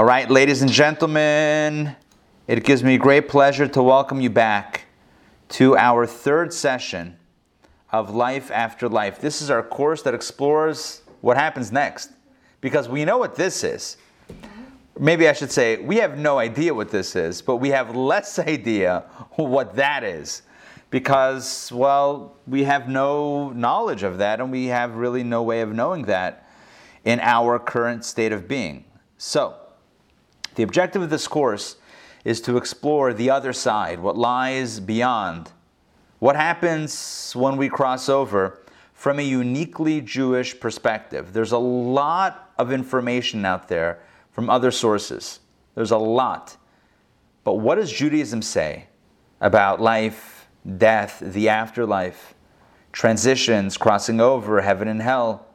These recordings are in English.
All right, ladies and gentlemen, it gives me great pleasure to welcome you back to our third session of Life After Life. This is our course that explores what happens next because we know what this is. Maybe I should say, we have no idea what this is, but we have less idea what that is because, well, we have no knowledge of that and we have really no way of knowing that in our current state of being. So, the objective of this course is to explore the other side, what lies beyond. What happens when we cross over from a uniquely Jewish perspective? There's a lot of information out there from other sources. There's a lot. But what does Judaism say about life, death, the afterlife, transitions, crossing over, heaven and hell,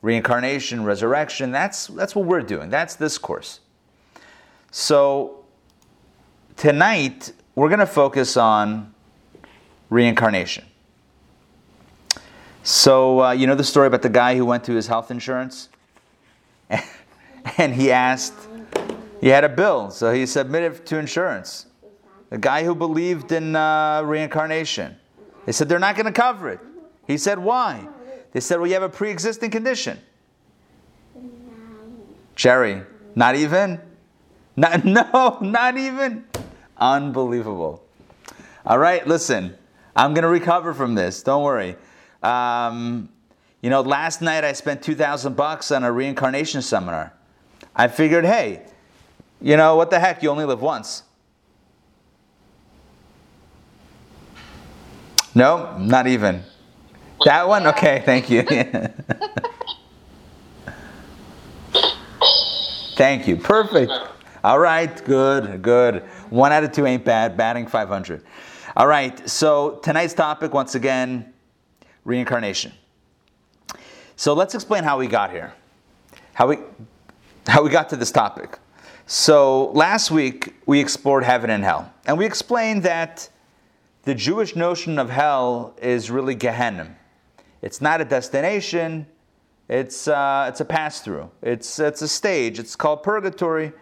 reincarnation, resurrection? That's, that's what we're doing. That's this course. So tonight, we're going to focus on reincarnation. So, uh, you know the story about the guy who went to his health insurance? and he asked, he had a bill, so he submitted to insurance. The guy who believed in uh, reincarnation. They said they're not going to cover it. He said, why? They said, well, you have a pre existing condition. Jerry, not even? Not, no, not even. Unbelievable. All right, listen, I'm going to recover from this. Don't worry. Um, you know, last night I spent 2,000 bucks on a reincarnation seminar. I figured, hey, you know, what the heck? You only live once. No, not even. That one? Okay, thank you. thank you. Perfect. All right, good, good. One out of two ain't bad, batting 500. All right, so tonight's topic, once again, reincarnation. So let's explain how we got here, how we, how we got to this topic. So last week, we explored heaven and hell, and we explained that the Jewish notion of hell is really Gehenna. It's not a destination, it's, uh, it's a pass through, it's, it's a stage, it's called purgatory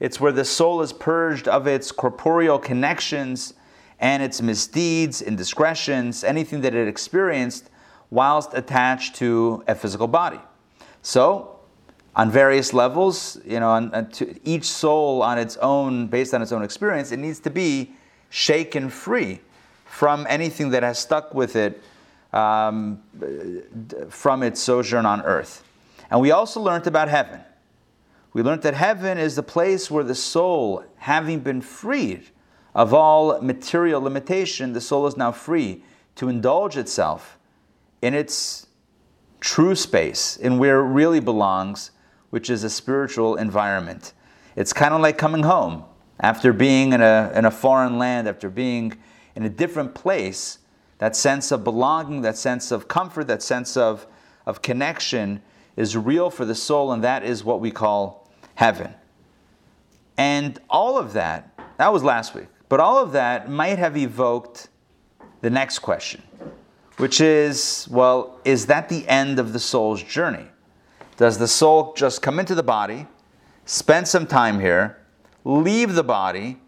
it's where the soul is purged of its corporeal connections and its misdeeds, indiscretions, anything that it experienced whilst attached to a physical body. So, on various levels, you know, on, on each soul on its own, based on its own experience, it needs to be shaken free from anything that has stuck with it um, from its sojourn on earth. And we also learned about heaven we learned that heaven is the place where the soul, having been freed of all material limitation, the soul is now free to indulge itself in its true space, in where it really belongs, which is a spiritual environment. It's kind of like coming home after being in a, in a foreign land, after being in a different place. That sense of belonging, that sense of comfort, that sense of, of connection is real for the soul, and that is what we call heaven. And all of that, that was last week, but all of that might have evoked the next question, which is well, is that the end of the soul's journey? Does the soul just come into the body, spend some time here, leave the body,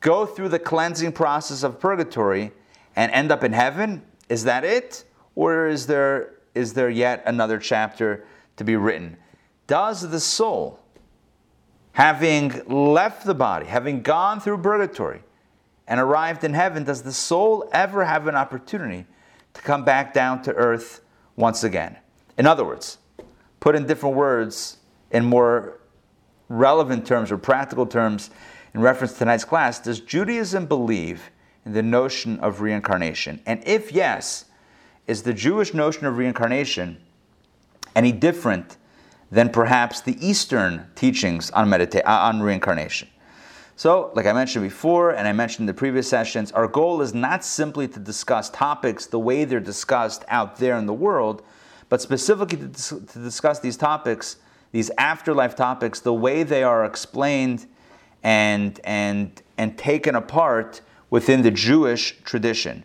go through the cleansing process of purgatory, and end up in heaven? Is that it? Or is there, is there yet another chapter to be written? Does the soul having left the body, having gone through purgatory and arrived in heaven, does the soul ever have an opportunity to come back down to earth once again? In other words, put in different words, in more relevant terms or practical terms, in reference to tonight's class, does Judaism believe in the notion of reincarnation? And if yes, is the Jewish notion of reincarnation any different than perhaps the Eastern teachings on, medita- uh, on reincarnation. So, like I mentioned before, and I mentioned in the previous sessions, our goal is not simply to discuss topics the way they're discussed out there in the world, but specifically to, dis- to discuss these topics, these afterlife topics, the way they are explained and, and, and taken apart within the Jewish tradition.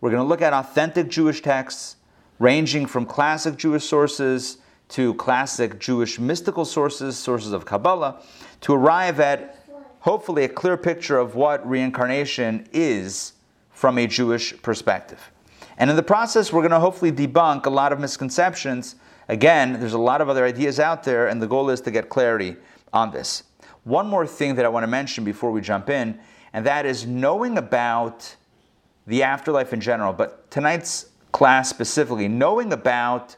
We're going to look at authentic Jewish texts, ranging from classic Jewish sources to classic Jewish mystical sources, sources of Kabbalah, to arrive at hopefully a clear picture of what reincarnation is from a Jewish perspective. And in the process, we're going to hopefully debunk a lot of misconceptions. Again, there's a lot of other ideas out there, and the goal is to get clarity on this. One more thing that I want to mention before we jump in, and that is knowing about the afterlife in general, but tonight's class specifically, knowing about,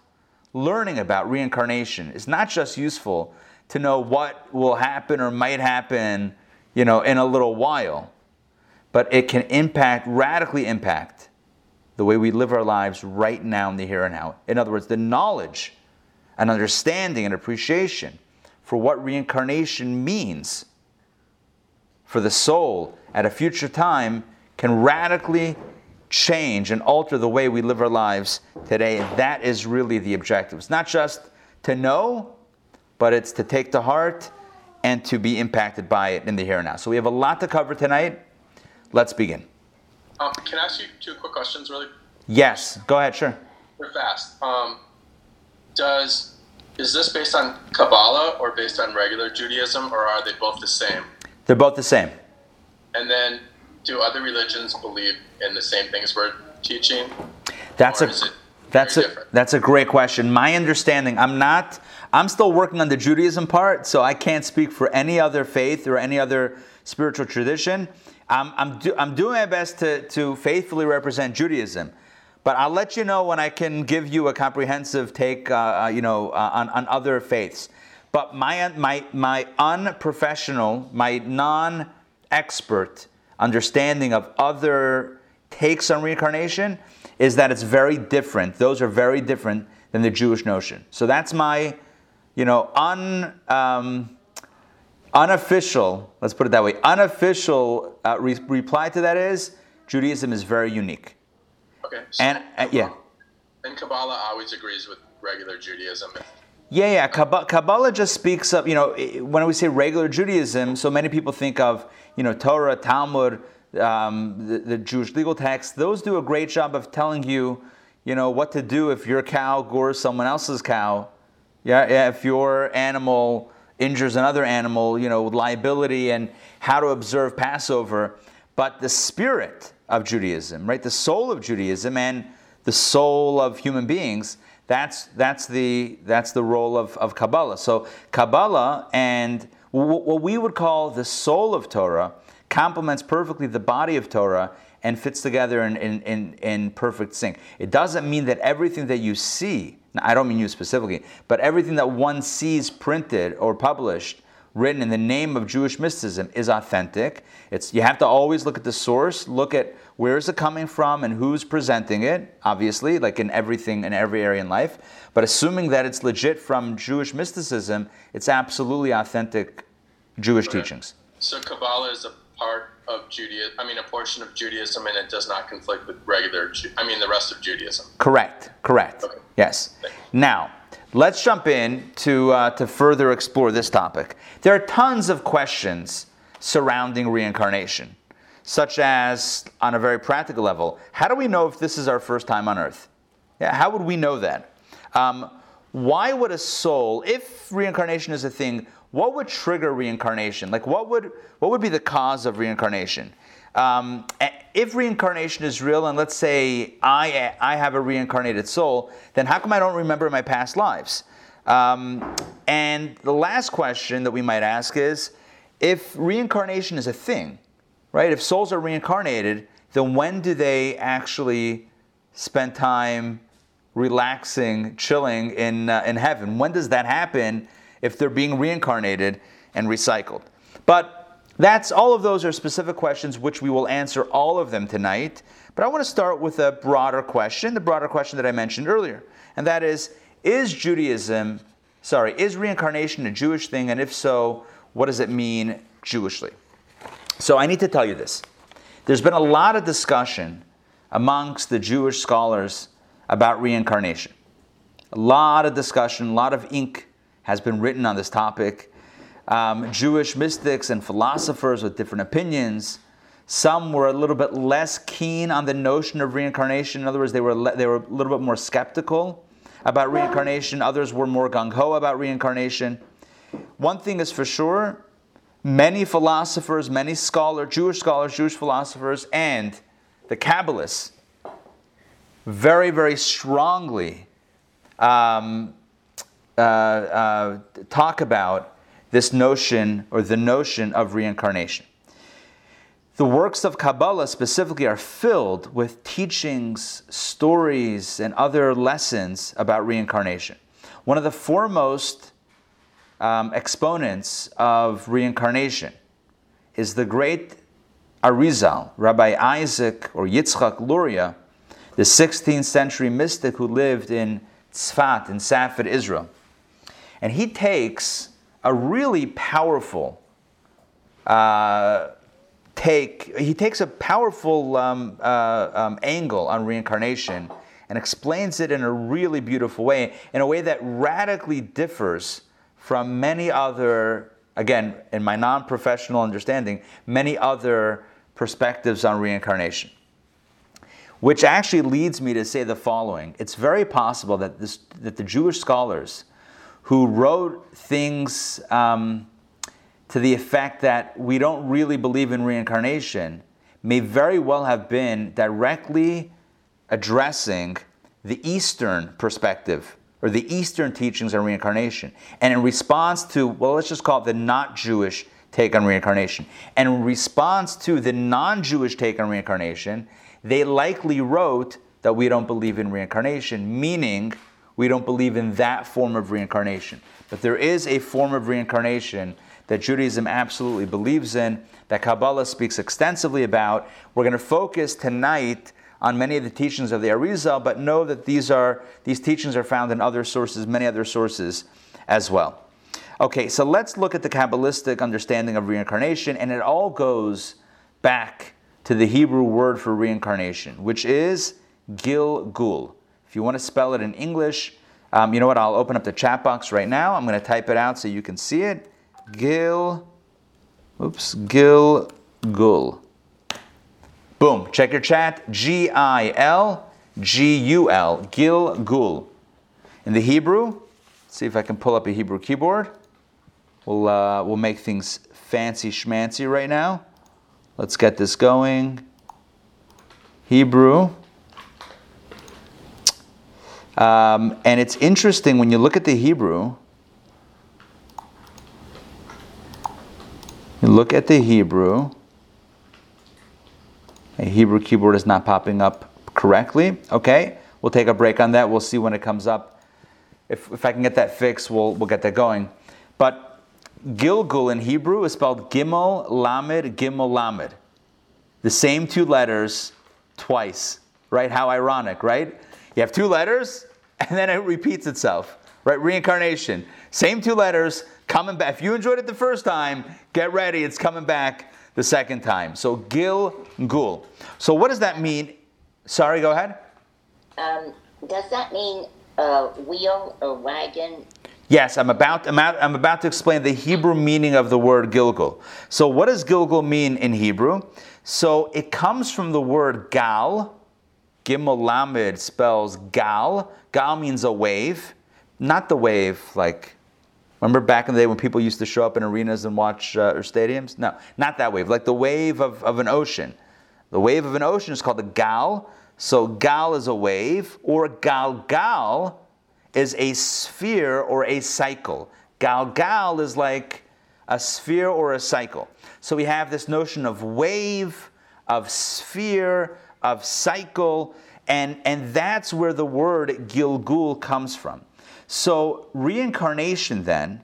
learning about reincarnation is not just useful to know what will happen or might happen, you know, in a little while, but it can impact, radically impact the way we live our lives right now in the here and now. In other words, the knowledge and understanding and appreciation for what reincarnation means for the soul at a future time can radically change and alter the way we live our lives today. And that is really the objective. It's not just to know, but it's to take to heart and to be impacted by it in the here and now. So we have a lot to cover tonight. Let's begin. Um, can I ask you two quick questions, really? Yes, go ahead, sure. They're fast. Um, does is this based on Kabbalah or based on regular Judaism, or are they both the same? They're both the same. And then, do other religions believe in the same things we're teaching? That's a that's a different? that's a great question. My understanding, I'm not I'm still working on the Judaism part, so I can't speak for any other faith or any other spiritual tradition. I'm I'm, do, I'm doing my best to to faithfully represent Judaism. But I'll let you know when I can give you a comprehensive take, uh, uh, you know, uh, on, on other faiths. But my, my, my unprofessional, my non-expert understanding of other takes on reincarnation is that it's very different. Those are very different than the Jewish notion. So that's my, you know, un, um, unofficial, let's put it that way, unofficial uh, re- reply to that is Judaism is very unique. Okay. So And uh, yeah. And Kabbalah always agrees with regular Judaism. Yeah, yeah. Kabbalah, Kabbalah just speaks of, you know, when we say regular Judaism, so many people think of, you know, Torah, Talmud, um, the, the Jewish legal texts. Those do a great job of telling you, you know, what to do if your cow gores someone else's cow. Yeah, if your animal injures another animal, you know, liability and how to observe Passover. But the spirit of Judaism, right, the soul of Judaism and the soul of human beings, that's, that's, the, that's the role of, of Kabbalah. So Kabbalah and what we would call the soul of Torah complements perfectly the body of Torah and fits together in, in, in, in perfect sync. It doesn't mean that everything that you see, I don't mean you specifically, but everything that one sees printed or published, written in the name of Jewish mysticism, is authentic. It's, you have to always look at the source, look at where is it coming from and who's presenting it, obviously, like in everything, in every area in life. But assuming that it's legit from Jewish mysticism, it's absolutely authentic Jewish teachings. So Kabbalah is a part of Judaism. I mean, a portion of Judaism, and it does not conflict with regular. Ju- I mean, the rest of Judaism. Correct. Correct. Okay. Yes. Now, let's jump in to uh, to further explore this topic. There are tons of questions surrounding reincarnation, such as on a very practical level, how do we know if this is our first time on Earth? Yeah, how would we know that? Um, why would a soul, if reincarnation is a thing, what would trigger reincarnation? Like, what would what would be the cause of reincarnation? Um, if reincarnation is real, and let's say I I have a reincarnated soul, then how come I don't remember my past lives? Um, and the last question that we might ask is, if reincarnation is a thing, right? If souls are reincarnated, then when do they actually spend time relaxing, chilling in, uh, in heaven? When does that happen if they're being reincarnated and recycled? But that's all of those are specific questions which we will answer all of them tonight. But I want to start with a broader question, the broader question that I mentioned earlier, and that is is Judaism, sorry, is reincarnation a Jewish thing and if so, what does it mean Jewishly? So I need to tell you this. There's been a lot of discussion amongst the Jewish scholars about reincarnation. A lot of discussion, a lot of ink has been written on this topic. Um, Jewish mystics and philosophers with different opinions. Some were a little bit less keen on the notion of reincarnation. In other words, they were, le- they were a little bit more skeptical about reincarnation, others were more gung ho about reincarnation. One thing is for sure many philosophers, many scholars, Jewish scholars, Jewish philosophers, and the Kabbalists very, very strongly um, uh, uh, talk about this notion or the notion of reincarnation. The works of Kabbalah specifically are filled with teachings, stories, and other lessons about reincarnation. One of the foremost um, exponents of reincarnation is the great Arizal, Rabbi Isaac or Yitzchak Luria, the 16th century mystic who lived in Tzfat in Safed, Israel. And he takes a really powerful uh, take, he takes a powerful um, uh, um, angle on reincarnation and explains it in a really beautiful way, in a way that radically differs from many other, again, in my non professional understanding, many other perspectives on reincarnation. Which actually leads me to say the following It's very possible that, this, that the Jewish scholars who wrote things um, to the effect that we don't really believe in reincarnation may very well have been directly addressing the Eastern perspective or the Eastern teachings on reincarnation. And in response to, well, let's just call it the not Jewish take on reincarnation, and in response to the non Jewish take on reincarnation, they likely wrote that we don't believe in reincarnation, meaning we don't believe in that form of reincarnation. But there is a form of reincarnation that Judaism absolutely believes in, that Kabbalah speaks extensively about. We're going to focus tonight on many of the teachings of the Arizal, but know that these are these teachings are found in other sources, many other sources as well. Okay, so let's look at the Kabbalistic understanding of reincarnation, and it all goes back to the Hebrew word for reincarnation, which is Gilgul. If you want to spell it in English, um, you know what? I'll open up the chat box right now. I'm going to type it out so you can see it. Gil, oops, Gilgul. Boom. Check your chat. G i l g u l Gil Gilgul. In the Hebrew, see if I can pull up a Hebrew keyboard. We'll, uh, we'll make things fancy schmancy right now. Let's get this going. Hebrew. Um, and it's interesting when you look at the Hebrew, you look at the Hebrew, a Hebrew keyboard is not popping up correctly. Okay, we'll take a break on that. We'll see when it comes up. If, if I can get that fixed, we'll, we'll get that going. But Gilgul in Hebrew is spelled Gimel Lamed Gimel Lamed. The same two letters twice, right? How ironic, right? You have two letters, and then it repeats itself, right? Reincarnation. Same two letters coming back. If you enjoyed it the first time, get ready. It's coming back the second time. So Gil Gul. So what does that mean? Sorry, go ahead. Um, does that mean a wheel or wagon? Yes, I'm about, I'm, I'm about to explain the Hebrew meaning of the word Gilgul. So, what does Gilgul mean in Hebrew? So, it comes from the word gal. Gimel Lamed spells gal. Gal means a wave, not the wave like Remember back in the day when people used to show up in arenas and watch uh, or stadiums? No, not that wave. Like the wave of, of an ocean. The wave of an ocean is called a gal. So gal is a wave, or gal gal is a sphere or a cycle. Gal gal is like a sphere or a cycle. So we have this notion of wave, of sphere, of cycle, and, and that's where the word Gilgul comes from. So, reincarnation, then,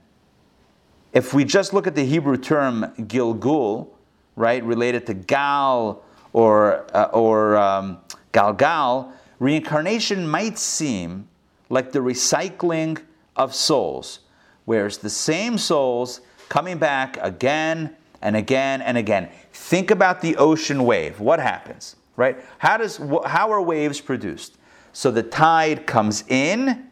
if we just look at the Hebrew term Gilgul, right, related to Gal or, uh, or um, Galgal, reincarnation might seem like the recycling of souls, where it's the same souls coming back again and again and again. Think about the ocean wave. What happens, right? How, does, how are waves produced? So the tide comes in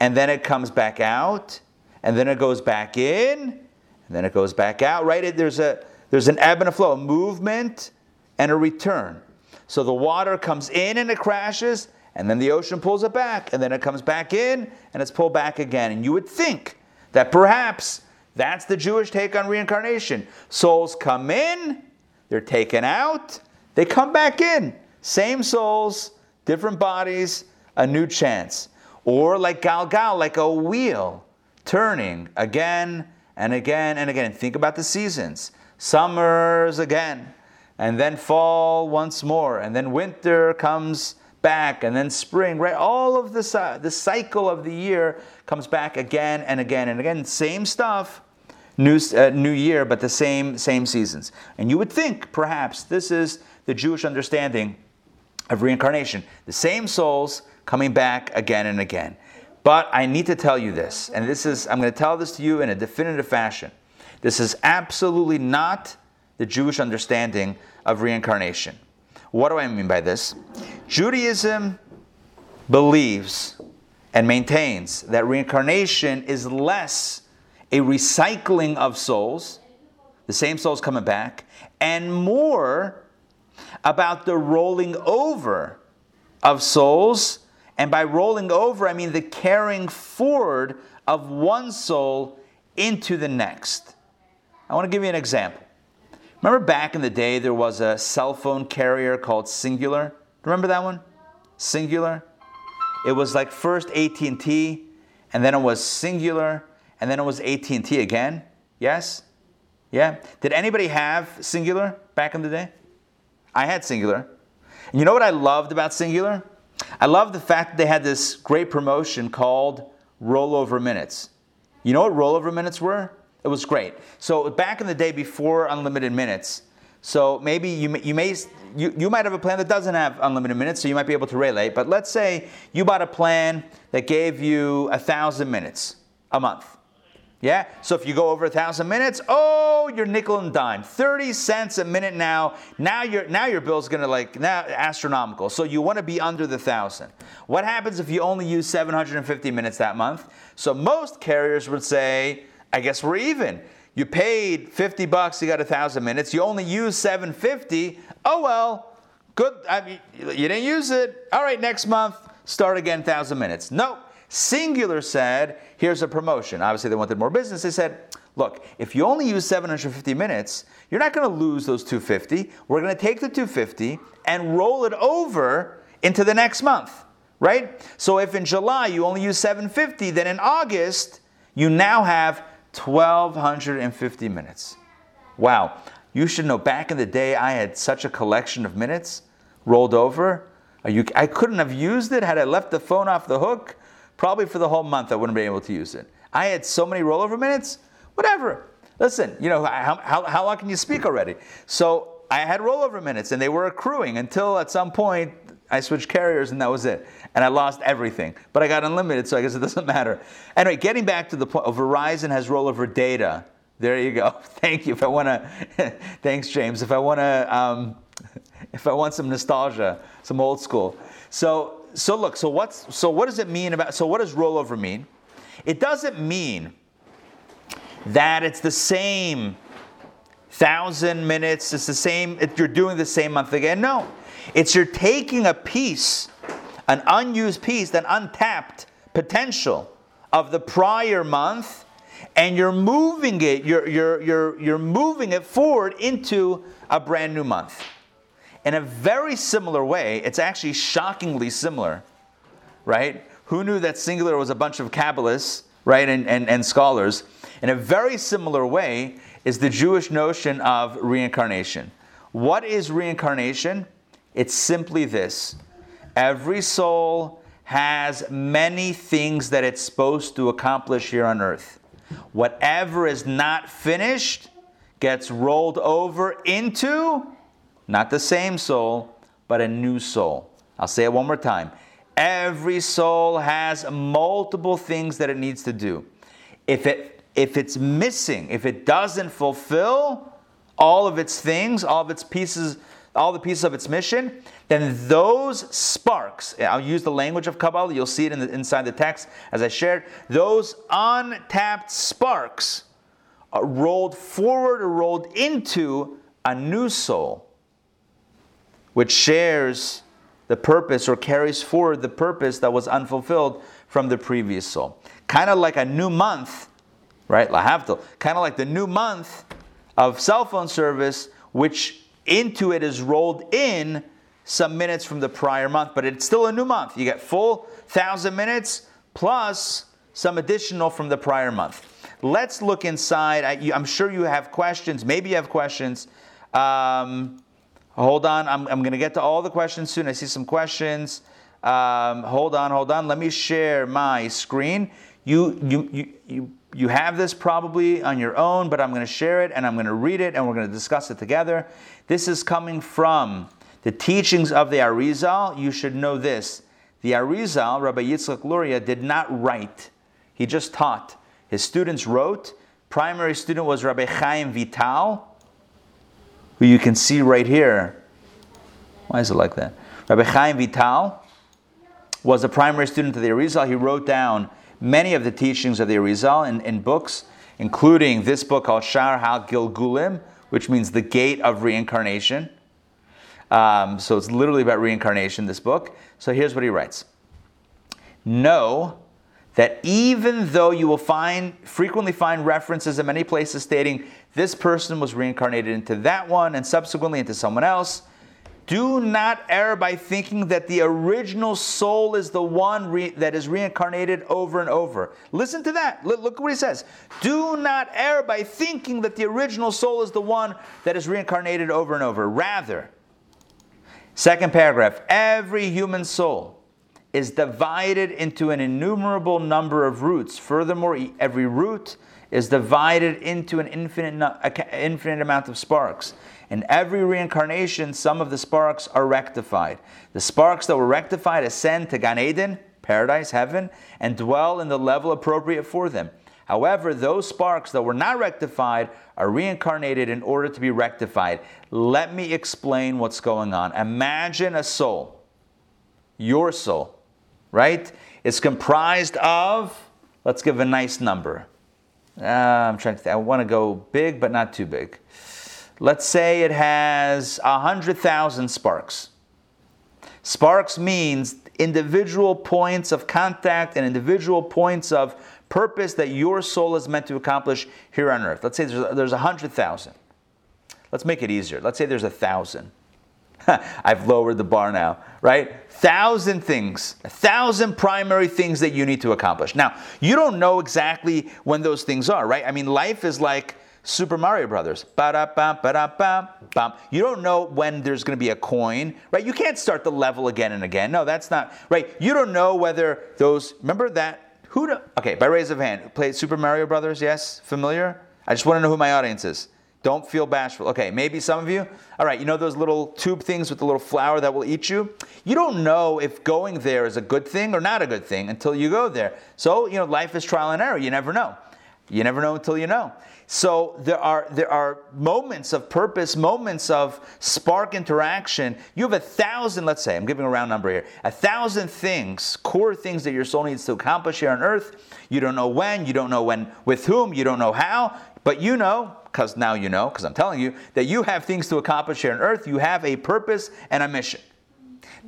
and then it comes back out, and then it goes back in, and then it goes back out, right? There's, a, there's an ebb and a flow, a movement and a return. So the water comes in and it crashes, and then the ocean pulls it back, and then it comes back in, and it's pulled back again. And you would think that perhaps that's the Jewish take on reincarnation. Souls come in, they're taken out, they come back in. Same souls, different bodies, a new chance. Or like Galgal, like a wheel turning again and again and again. Think about the seasons. Summers again, and then fall once more, and then winter comes back, and then spring, right? All of uh, the cycle of the year comes back again and again and again. Same stuff, new, uh, new year, but the same, same seasons. And you would think perhaps this is the Jewish understanding of reincarnation. The same souls coming back again and again. But I need to tell you this, and this is, I'm going to tell this to you in a definitive fashion. This is absolutely not the Jewish understanding of reincarnation. What do I mean by this? Judaism believes and maintains that reincarnation is less a recycling of souls, the same souls coming back, and more about the rolling over of souls. And by rolling over, I mean the carrying forward of one soul into the next. I want to give you an example. Remember back in the day, there was a cell phone carrier called Cingular. Remember that one? Cingular. It was like first AT&T, and then it was Cingular, and then it was AT&T again. Yes? Yeah. Did anybody have Cingular back in the day? I had Cingular. And you know what I loved about Cingular? I love the fact that they had this great promotion called rollover minutes. You know what rollover minutes were? It was great. So back in the day before unlimited minutes, so maybe you, you may you, you might have a plan that doesn't have unlimited minutes, so you might be able to relate. But let's say you bought a plan that gave you a thousand minutes a month. Yeah? So if you go over a thousand minutes, oh, you're nickel and dime. 30 cents a minute now. Now your now your bill's gonna like now astronomical. So you want to be under the thousand. What happens if you only use 750 minutes that month? So most carriers would say, I guess we're even. You paid 50 bucks, you got a thousand minutes, you only use 750. Oh well, good. I mean, you didn't use it. All right, next month, start again, thousand minutes. No, Cingular said, here's a promotion. Obviously, they wanted more business. They said, look, if you only use 750 minutes, you're not going to lose those 250. We're going to take the 250 and roll it over into the next month, right? So if in July you only use 750, then in August you now have 1250 minutes. Wow. You should know back in the day I had such a collection of minutes rolled over. You, I couldn't have used it had I left the phone off the hook. Probably for the whole month, I wouldn't be able to use it. I had so many rollover minutes, whatever. Listen, you know, how, how, how long can you speak already? So I had rollover minutes and they were accruing until at some point I switched carriers and that was it. And I lost everything. But I got unlimited, so I guess it doesn't matter. Anyway, getting back to the point, Verizon has rollover data. There you go. Thank you. If I want to, thanks, James. If I want to, um, if I want some nostalgia, some old school. So so look, so what's so what does it mean about so what does rollover mean? It doesn't mean that it's the same thousand minutes, it's the same, you're doing the same month again. No. It's you're taking a piece, an unused piece, an untapped potential of the prior month, and you're moving it, you're, you're, you're, you're moving it forward into a brand new month. In a very similar way, it's actually shockingly similar, right? Who knew that Cingular was a bunch of Kabbalists, right, and, and, and scholars? In a very similar way is the Jewish notion of reincarnation. What is reincarnation? It's simply this every soul has many things that it's supposed to accomplish here on earth. Whatever is not finished gets rolled over into not the same soul, but a new soul. I'll say it one more time. Every soul has multiple things that it needs to do. If it if it's missing, if it doesn't fulfill all of its things, all of its pieces, all the pieces of its mission, then those sparks, I'll use the language of Kabbalah, you'll see it in the, inside the text as I shared, those untapped sparks uh, rolled forward or rolled into a new soul which shares the purpose or carries forward the purpose that was unfulfilled from the previous soul. Kind of like a new month, right? Lahavdil. Kind of like the new month of cell phone service, which into it is rolled in some minutes from the prior month, but it's still a new month. You get full thousand minutes plus some additional from the prior month. Let's look inside. I, am sure you have questions. Maybe you have questions. Um, hold on. I'm, I'm going to get to all the questions soon. I see some questions. Um, hold on, hold on. Let me share my screen. You, you, you, you, you have this probably on your own, but I'm going to share it and I'm going to read it and we're going to discuss it together. This is coming from the teachings of the Arizal. You should know this. The Arizal, Rabbi Yitzchak Luria, did not write, he just taught. His students wrote. Primary student was Rabbi Chaim Vital, who you can see right here. Why is it like that? Rabbi Chaim Vital was a primary student of the Arizal. He wrote down many of the teachings of the Arizal in, in books, including this book called Sha'ar HaGilgulim, which means the gate of reincarnation. Um, so it's literally about reincarnation, this book. So here's what he writes Know that even though you will find frequently find references in many places stating this person was reincarnated into that one and subsequently into someone else, do not err by thinking that the original soul is the one re- that is reincarnated over and over. Listen to that. Look, look what he says. Do not err by thinking that the original soul is the one that is reincarnated over and over. Rather, second paragraph, every human soul is divided into an innumerable number of roots. Furthermore, every root is divided into an infinite, infinite amount of sparks. In every reincarnation, some of the sparks are rectified. The sparks that were rectified ascend to Gan Eden, paradise, heaven, and dwell in the level appropriate for them. However, those sparks that were not rectified are reincarnated in order to be rectified. Let me explain what's going on. Imagine a soul, your soul, right? It's comprised of, let's give a nice number. Uh, I'm trying to, th- I want to go big, but not too big. Let's say it has 100,000 sparks. Sparks means individual points of contact and individual points of purpose that your soul is meant to accomplish here on earth. Let's say there's, there's 100,000. Let's make it easier. Let's say there's a thousand. I've lowered the bar now, right? Thousand things, a thousand primary things that you need to accomplish. Now, you don't know exactly when those things are, right? I mean, life is like Super Mario Brothers. Ba-da-bam, ba-da-bam, bam. You don't know when there's going to be a coin, right? You can't start the level again and again. No, that's not right. You don't know whether those. Remember that? Who? Do, okay, by raise of hand, played Super Mario Brothers. Yes, familiar. I just want to know who my audience is. Don't feel bashful. Okay, maybe some of you. All right, you know those little tube things with the little flower that will eat you? You don't know if going there is a good thing or not a good thing until you go there. So, you know, life is trial and error. You never know. You never know until you know. So there are there are moments of purpose, moments of spark interaction. You have a thousand, let's say, I'm giving a round number here, a thousand things, core things that your soul needs to accomplish here on earth. You don't know when, you don't know when with whom, you don't know how, but you know, because now you know, because I'm telling you, that you have things to accomplish here on earth. You have a purpose and a mission.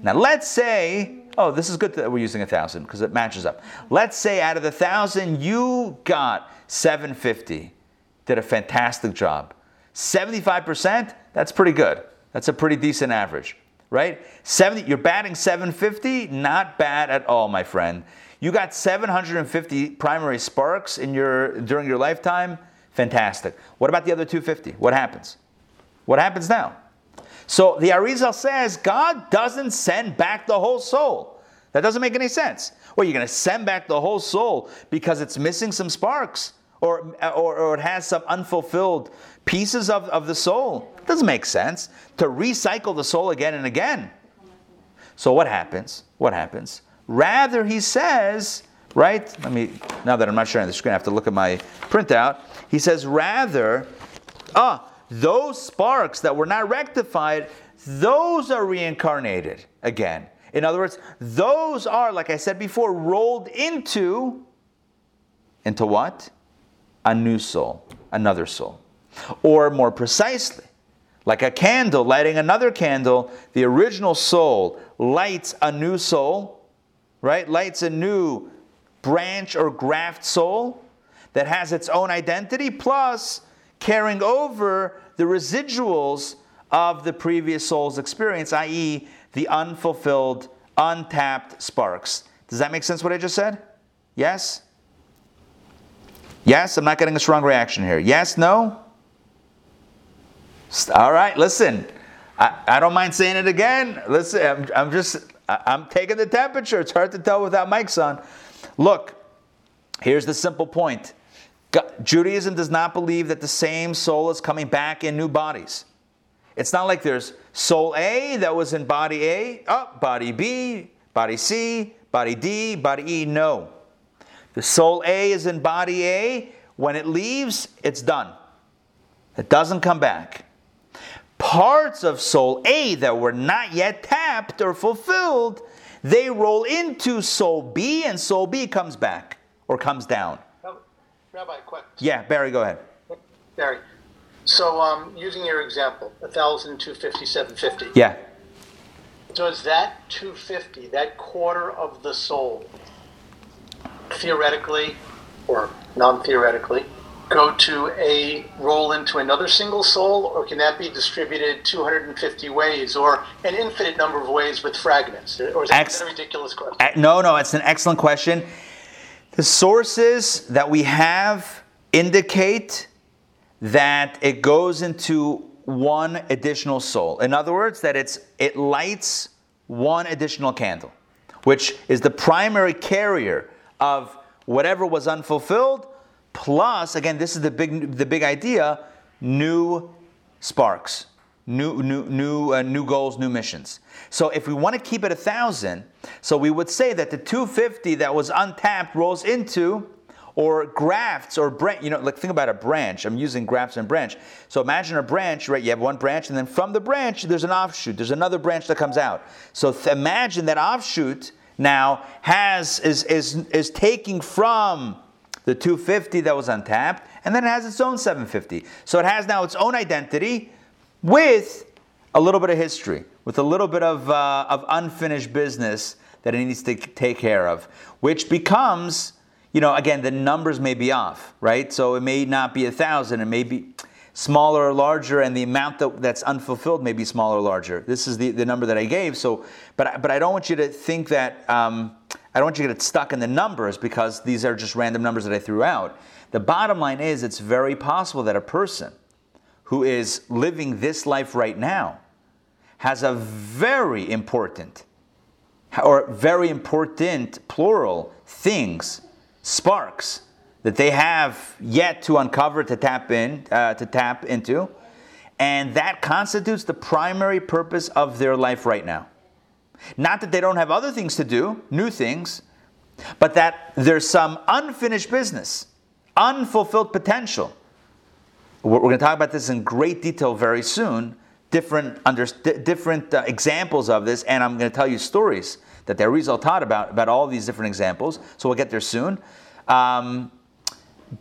Now let's say, oh, this is good that we're using a thousand because it matches up. Let's say out of the thousand, you got 750. Did a fantastic job. 75%, that's pretty good. That's a pretty decent average, right? 70, you're batting 750, not bad at all, my friend. You got 750 primary sparks in your during your lifetime. Fantastic. What about the other 250? What happens? What happens now? So the Arizal says God doesn't send back the whole soul. That doesn't make any sense. Well, you're going to send back the whole soul because it's missing some sparks or, or, or it has some unfulfilled pieces of, of the soul. It doesn't make sense to recycle the soul again and again. So what happens? What happens? Rather, he says, right? Let me, now that I'm not sharing the screen, I have to look at my printout. He says, rather, ah, those sparks that were not rectified, those are reincarnated again. In other words, those are, like I said before, rolled into, into what? A new soul, another soul. Or more precisely, Like a candle lighting another candle, the original soul lights a new soul, right? Lights a new branch or graft soul that has its own identity, plus carrying over the residuals of the previous soul's experience, i.e., the unfulfilled, untapped sparks. Does that make sense what I just said? Yes? Yes? I'm not getting a strong reaction here. Yes? No? All right, listen. I, I don't mind saying it again. Listen, I'm, I'm just, I'm taking the temperature. It's hard to tell without mics on. Look, here's the simple point Judaism does not believe that the same soul is coming back in new bodies. It's not like there's soul A that was in body A, oh, body B, body C, body D, body E. No. The soul A is in body A. When it leaves, it's done. It doesn't come back. Parts of soul A that were not yet tapped or fulfilled, they roll into soul B, and soul B comes back or comes down. Rabbi, quick. Yeah, Barry, go ahead. Barry. So, um, using your example, 1,250, 750. Yeah. So Does that 250, that quarter of the soul, theoretically or non theoretically, go to a roll into another single soul, or can that be distributed 250 ways, or an infinite number of ways with fragments? Or is that Ex- a ridiculous question? Uh, No, no, it's an excellent question. The sources that we have indicate that it goes into one additional soul. In other words, that it's it lights one additional candle, which is the primary carrier of whatever was unfulfilled, plus again, this is the big the big idea, new sparks, new new new uh, new goals, new missions. So if we want to keep it a thousand, so we would say that the 250 that was untapped rolls into or grafts or branch. You know, like think about a branch. I'm using grafts and branch. So imagine a branch, right? You have one branch, and then from the branch there's an offshoot. There's another branch that comes out. So th- imagine that offshoot now has is is is taking from the 250 that was untapped, and then it has its own 750. So it has now its own identity with a little bit of history, with a little bit of, uh, of unfinished business that it needs to take care of, which becomes, you know, again, the numbers may be off, right? So it may not be a thousand, it may be smaller or larger, and the amount that, that's unfulfilled may be smaller or larger. This is the, the number that I gave. So, but, but I don't want you to think that, um, I don't want you to get stuck in the numbers because these are just random numbers that I threw out. The bottom line is it's very possible that a person who is living this life right now has a very important or very important plural things sparks that they have yet to uncover to tap in uh, to tap into and that constitutes the primary purpose of their life right now not that they don't have other things to do new things but that there's some unfinished business unfulfilled potential we're going to talk about this in great detail very soon. Different under, different uh, examples of this, and I'm going to tell you stories that the Arizal taught about about all these different examples. So we'll get there soon. Um,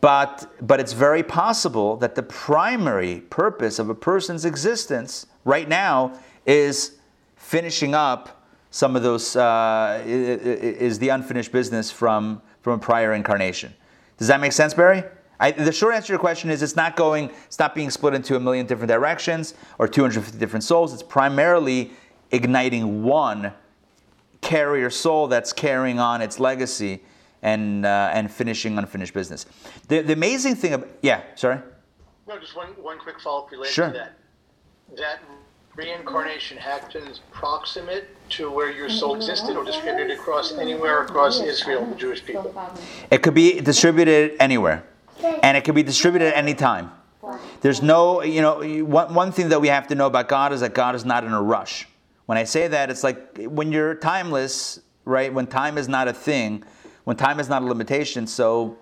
but but it's very possible that the primary purpose of a person's existence right now is finishing up some of those uh, is the unfinished business from from a prior incarnation. Does that make sense, Barry? I, the short answer to your question is it's not going, it's not being split into a million different directions or 250 different souls. It's primarily igniting one carrier soul that's carrying on its legacy and uh, and finishing unfinished business. The, the amazing thing, about, yeah, sorry. No, just one, one quick follow-up related Sure. to that. That reincarnation happens proximate to where your mm-hmm. soul existed or distributed across anywhere across Israel, the Jewish people. It could be distributed anywhere, and it could be distributed at any time. There's no, you know, one, one thing that we have to know about God is that God is not in a rush. When I say that, it's like when you're timeless, right? When time is not a thing, when time is not a limitation, so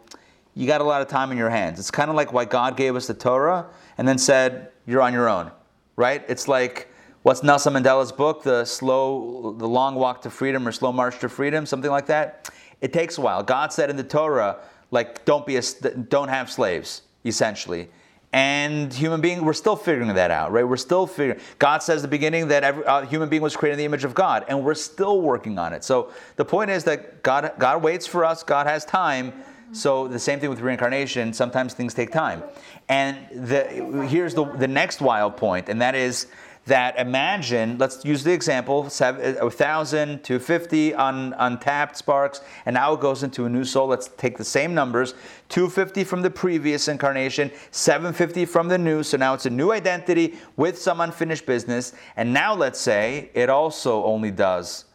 you got a lot of time in your hands. It's kind of like why God gave us the Torah and then said, you're on your own, right? It's like, what's Nelson Mandela's book, The Slow, The Long Walk to Freedom or Slow March to Freedom, something like that? It takes a while. God said in the Torah, like, don't be a, don't have slaves, essentially. and human being, we're still figuring that out, right? We're still figuring. God says at the beginning that every uh, human being was created in the image of God, and we're still working on it. So the point is that God, God waits for us. God has time. So the same thing with reincarnation. Sometimes things take time, and the, here's the the next wild point, and that is that imagine, let's use the example, 1,000 uh, to 50 un, untapped sparks, and now it goes into a new soul. Let's take the same numbers 250 from the previous incarnation, 750 from the new. So now it's a new identity with some unfinished business. And now let's say it also only does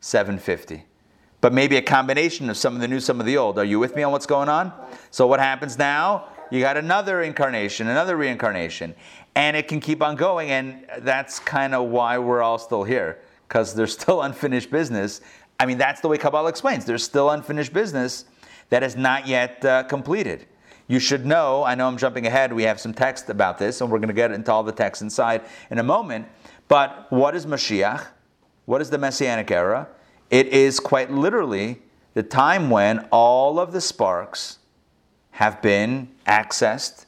750 but maybe a combination of some of the new, some of the old. Are you with me on what's going on? So what happens now? You got another incarnation, another reincarnation and it can keep on going. And that's kind of why we're all still here, because there's still unfinished business. I mean, that's the way Kabbalah explains. There's still unfinished business that is not yet uh, completed. You should know, I know I'm jumping ahead, we have some text about this, and we're going to get into all the text inside in a moment. But what is Mashiach? What is the Messianic era? It is quite literally the time when all of the sparks have been accessed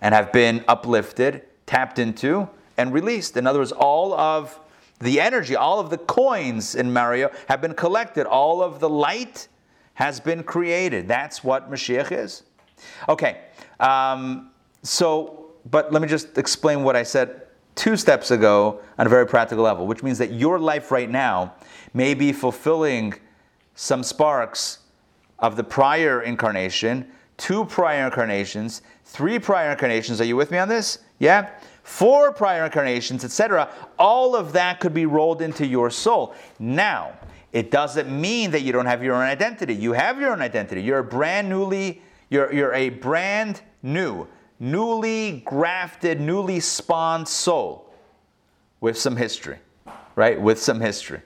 and have been uplifted tapped into and released. In other words, all of the energy, all of the coins in Mario have been collected. All of the light has been created. That's what Mashiach is. Okay, um, so, but let me just explain what I said two steps ago on a very practical level, which means that your life right now may be fulfilling some sparks of the prior incarnation, two prior incarnations, three prior incarnations. Are you with me on this? Yeah? Four prior incarnations, etc. All of that could be rolled into your soul. Now, it doesn't mean that you don't have your own identity. You have your own identity. You're a brand newly, you're, you're a brand new, newly grafted, newly spawned soul with some history, right? With some history.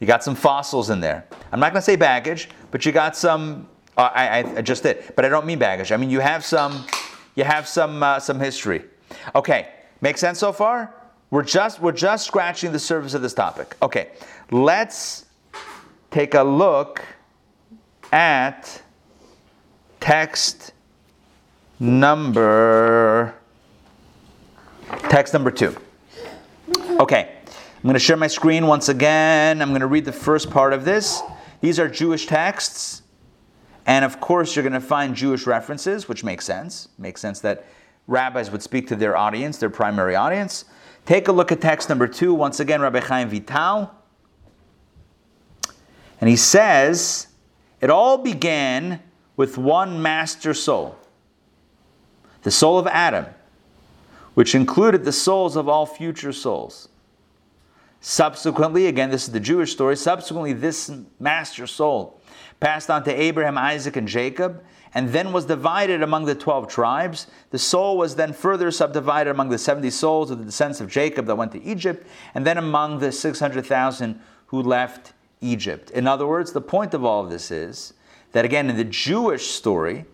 You got some fossils in there. I'm not going to say baggage, but you got some. Uh, I, I, just did, but I don't mean baggage. I mean you have some. You have some uh, some history. Okay, make sense so far? We're just we're just scratching the surface of this topic. Okay, let's take a look at text number text number 2. Okay. I'm going to share my screen once again. I'm going to read the first part of this. These are Jewish texts. And of course, you're going to find Jewish references, which makes sense. Makes sense that rabbis would speak to their audience, their primary audience. Take a look at text number two. Once again, Rabbi Chaim Vital. And he says, It all began with one master soul, the soul of Adam, which included the souls of all future souls. Subsequently, again, this is the Jewish story, subsequently, this master soul passed on to Abraham, Isaac, and Jacob and then was divided among the 12 tribes. The soul was then further subdivided among the 70 souls of the descendants of Jacob that went to Egypt, and then among the 600,000 who left Egypt. In other words, the point of all of this is that, again, in the Jewish story,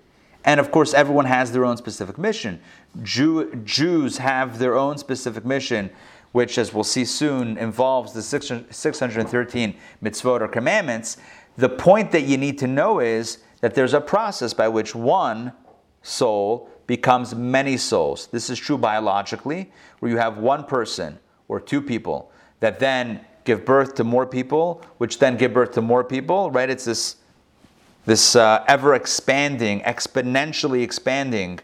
and of course, everyone has their own specific mission. Jew, Jews have their own specific mission, which, as we'll see soon, involves the 613 mitzvot or commandments. The point that you need to know is that there's a process by which one soul becomes many souls. This is true biologically, where you have one person or two people that then give birth to more people, which then give birth to more people, right? It's this, this uh, ever expanding, exponentially expanding,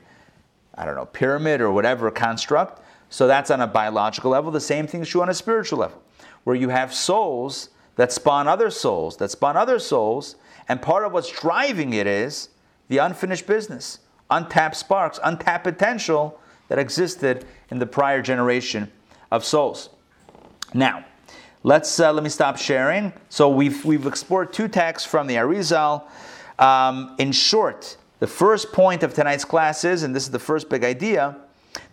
I don't know, pyramid or whatever construct. So that's on a biological level. The same thing is true on a spiritual level, where you have souls that spawn other souls, that spawn other souls, and part of what's driving it is the unfinished business, untapped sparks, untapped potential that existed in the prior generation of souls. Now, let's uh, let me stop sharing. So we've we've explored two texts from the Arizal. Um, in short, the first point of tonight's class is, and this is the first big idea,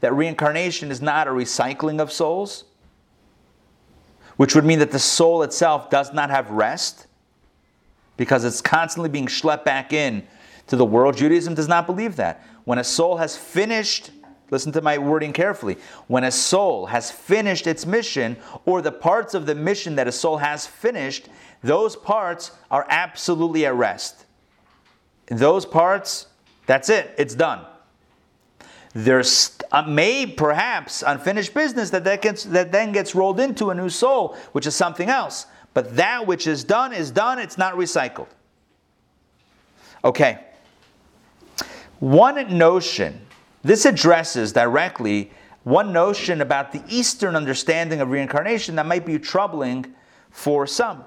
that reincarnation is not a recycling of souls, which would mean that the soul itself does not have rest because it's constantly being schlepped back in to the world. Judaism does not believe that. When a soul has finished, listen to my wording carefully, when a soul has finished its mission, or the parts of the mission that a soul has finished, those parts are absolutely at rest. Those parts, that's it, it's done. There's uh, may perhaps unfinished business that, that, gets, that then gets rolled into a new soul, which is something else. But that which is done is done, it's not recycled. Okay. One notion, this addresses directly one notion about the Eastern understanding of reincarnation that might be troubling for some.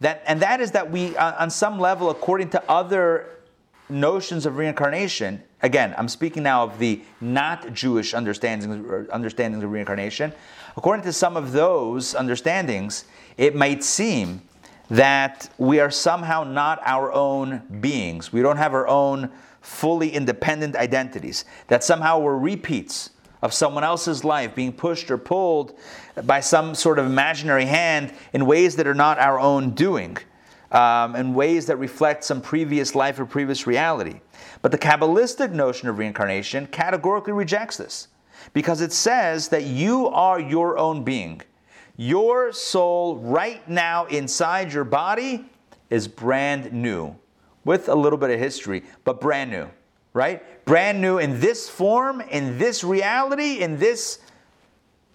That, and that is that we, uh, on some level, according to other notions of reincarnation, again, I'm speaking now of the not Jewish understandings, understandings of reincarnation. According to some of those understandings, it might seem that we are somehow not our own beings. We don't have our own fully independent identities. That somehow we're repeats of someone else's life being pushed or pulled by some sort of imaginary hand in ways that are not our own doing, um, in ways that reflect some previous life or previous reality. But the Kabbalistic notion of reincarnation categorically rejects this because it says that you are your own being. Your soul, right now inside your body, is brand new, with a little bit of history, but brand new, right? Brand new in this form, in this reality, in this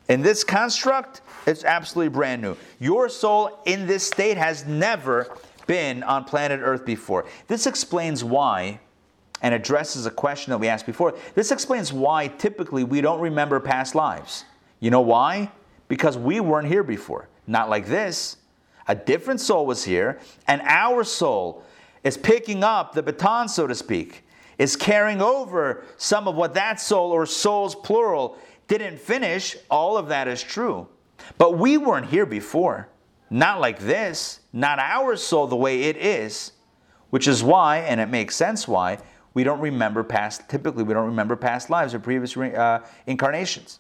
in this construct, it's absolutely brand new. Your soul in this state has never been on planet Earth before. This explains why and addresses a question that we asked before. This explains why typically we don't remember past lives. You know why? because we weren't here before. Not like this. A different soul was here, and our soul is picking up the baton, so to speak, is carrying over some of what that soul or souls plural didn't finish. All of that is true. But we weren't here before. Not like this, not our soul the way it is, which is why, and it makes sense why, we don't remember past, typically, we don't remember past lives or previous uh, incarnations.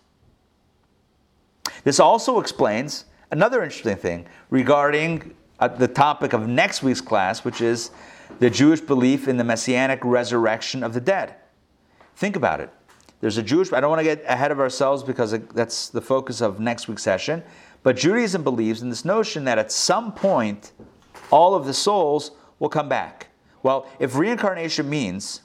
This also explains another interesting thing regarding uh, the topic of next week's class, which is the Jewish belief in the messianic resurrection of the dead. Think about it. There's a Jewish, I don't want to get ahead of ourselves because that's the focus of next week's session, but Judaism believes in this notion that at some point all of the souls will come back. Well, if reincarnation means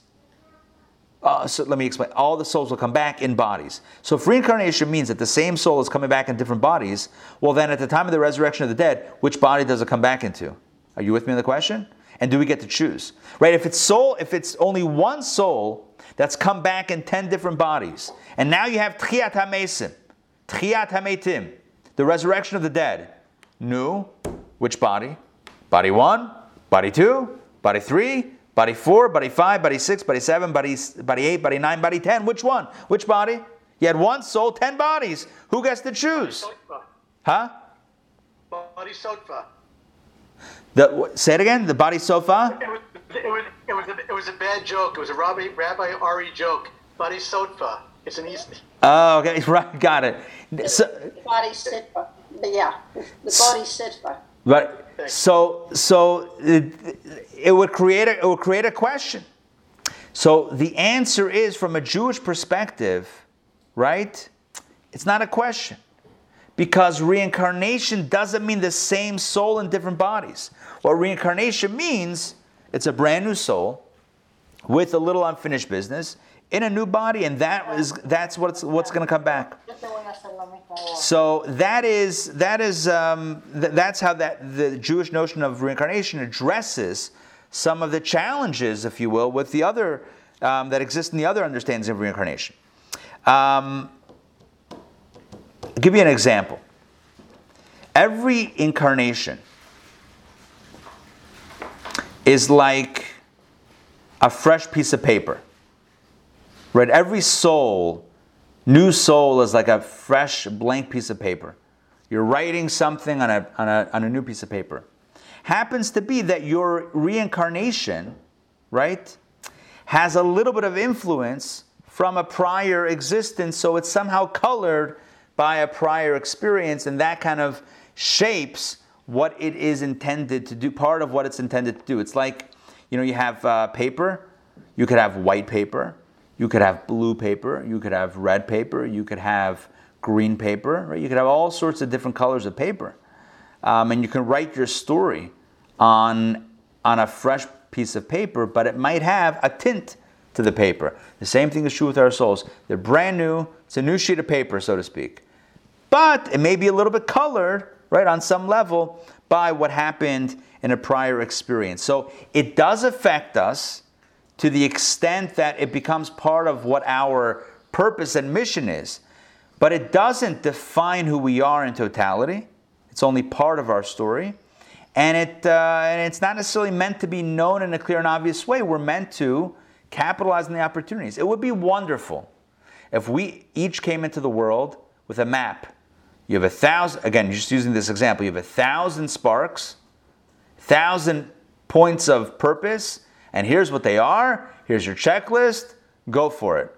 uh, so let me explain. All the souls will come back in bodies. So if reincarnation means that the same soul is coming back in different bodies, well, then at the time of the resurrection of the dead, which body does it come back into? Are you with me on the question? And do we get to choose? Right? If it's soul, if it's only one soul that's come back in ten different bodies, and now you have Tchiat HaMesim, Tchiat HaMetim, the resurrection of the dead. New, which body? Body one, body two, body three, Body four, body five, body six, body seven, body, body eight, body nine, body ten. Which one? Which body? You had one soul, ten bodies. Who gets to choose? Huh? Body sofa. The, say it again. The body sofa. It was, it was, it was, a, it was a bad joke. It was a Rabbi, Rabbi Ari joke. Body sofa. It's an easy. Oh, okay, right, got it. So, the body sitfa. Yeah, the body sitfa. Right. so so it, it would create a, it would create a question. So the answer is from a Jewish perspective, right? It's not a question. Because reincarnation doesn't mean the same soul in different bodies. What reincarnation means, it's a brand new soul with a little unfinished business in a new body, and that is that's what's what's going to come back. So that is that is um, th- that's how that the Jewish notion of reincarnation addresses some of the challenges, if you will, with the other um, that exist in the other understandings of reincarnation. Um, I'll give you an example. Every incarnation is like a fresh piece of paper. Right? Every soul, new soul, is like a fresh blank piece of paper. You're writing something on a, on a, on a new piece of paper. Happens to be that your reincarnation, right, has a little bit of influence from a prior existence, so it's somehow colored by a prior experience, and that kind of shapes what it is intended to do, part of what it's intended to do. It's like, you know, you have uh, paper, you could have white paper, you could have blue paper, you could have red paper, you could have green paper, right? You could have all sorts of different colors of paper. Um, and you can write your story on, on a fresh piece of paper, but it might have a tint to the paper. The same thing is true with our souls. They're brand new. It's a new sheet of paper, so to speak. But it may be a little bit colored, right, on some level by what happened in a prior experience. So it does affect us to the extent that it becomes part of what our purpose and mission is. But it doesn't define who we are in totality. It's only part of our story. And, it, uh, and it's not necessarily meant to be known in a clear and obvious way. We're meant to capitalize on the opportunities. It would be wonderful if we each came into the world with a map. You have a thousand, again, just using this example, you have a thousand sparks, thousand points of purpose, and here's what they are. Here's your checklist. Go for it.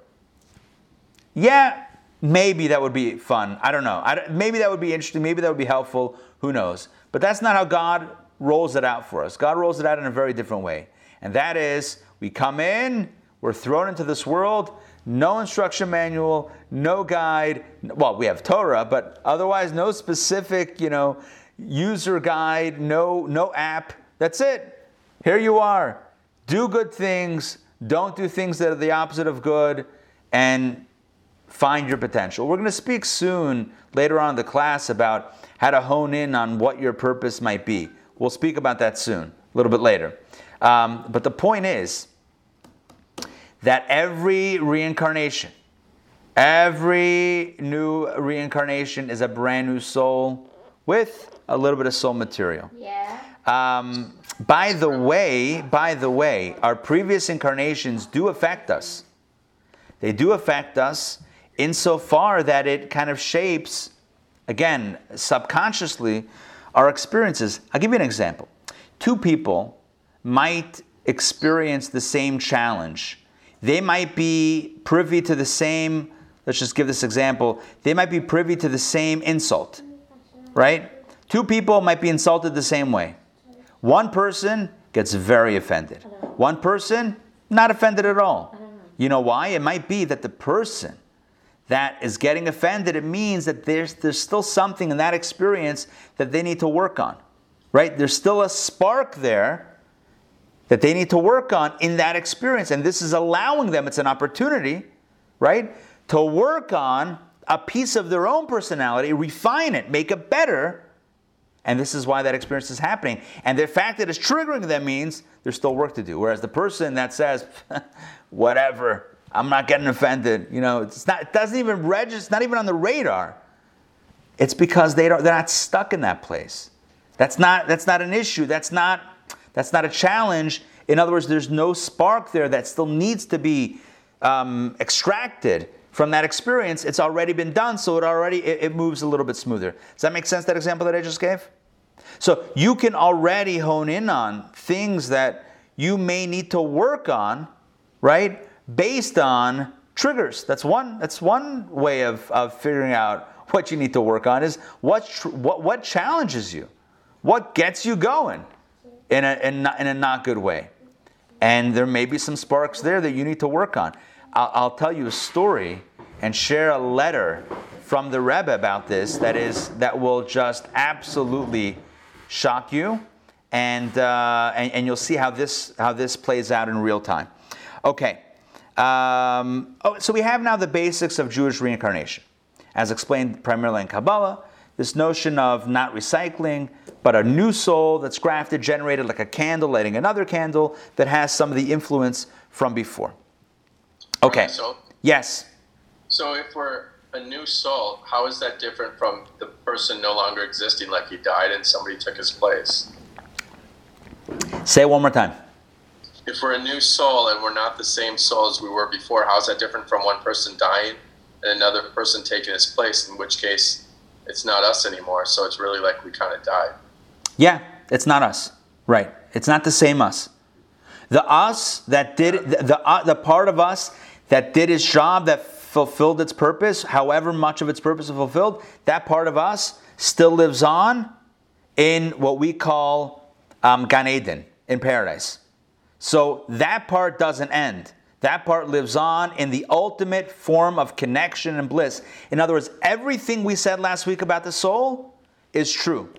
Yeah, maybe that would be fun. I don't know. I, maybe that would be interesting. Maybe that would be helpful. Who knows? But that's not how God rolls it out for us. God rolls it out in a very different way. And that is, we come in, we're thrown into this world, no instruction manual, no guide. Well, we have Torah, but otherwise, no specific, you know, user guide, no, no app. That's it. Here you are. Do good things. Don't do things that are the opposite of good, and find your potential. We're going to speak soon, later on in the class, about how to hone in on what your purpose might be. We'll speak about that soon, a little bit later. Um, but the point is that every reincarnation, every new reincarnation is a brand new soul with a little bit of soul material. Yeah. Um, by the way, by the way, our previous incarnations do affect us. They do affect us insofar that it kind of shapes, again, subconsciously, our experiences. I'll give you an example. Two people might experience the same challenge. They might be privy to the same, let's just give this example, they might be privy to the same insult, right? Two people might be insulted the same way. One person gets very offended. One person, not offended at all. You know why? It might be that the person that is getting offended, it means that there's, there's still something in that experience that they need to work on, right? There's still a spark there that they need to work on in that experience. And this is allowing them, it's an opportunity, right, to work on a piece of their own personality, refine it, make it better. And this is why that experience is happening. And the fact that it's triggering them means there's still work to do. Whereas the person that says, whatever, I'm not getting offended. You know, it's not, it doesn't even register, it's not even on the radar. It's because they don't, they're not stuck in that place. That's not, that's not an issue. That's not, that's not a challenge. In other words, there's no spark there that still needs to be um, extracted from that experience. It's already been done, so it already it, it moves a little bit smoother. Does that make sense? That example that I just gave. So you can already hone in on things that you may need to work on, right? based on triggers. That's one, that's one way of, of figuring out what you need to work on is what, what, what challenges you? What gets you going in a, in, not, in a not good way? And there may be some sparks there that you need to work on. I'll, I'll tell you a story and share a letter from the Rebbe about this that is that will just absolutely shock you, and, uh, and and you'll see how this how this plays out in real time. Okay. Um, oh, so we have now the basics of Jewish reincarnation, as explained primarily in Kabbalah. This notion of not recycling, but a new soul that's grafted, generated like a candle, lighting another candle that has some of the influence from before. Okay. So, Yes. so if we're a new soul, how is that different from the person no longer existing, like he died and somebody took his place? Say it one more time. If we're a new soul and we're not the same soul as we were before, how is that different from one person dying and another person taking his place? In which case, it's not us anymore. So it's really like we kind of died. Yeah, it's not us. Right. It's not the same us. The us that did the the, uh, the part of us that did its job that fulfilled its purpose, however much of its purpose is fulfilled, that part of us still lives on in what we call um, Gan Eden in paradise. So that part doesn't end. That part lives on in the ultimate form of connection and bliss. In other words, everything we said last week about the soul is true.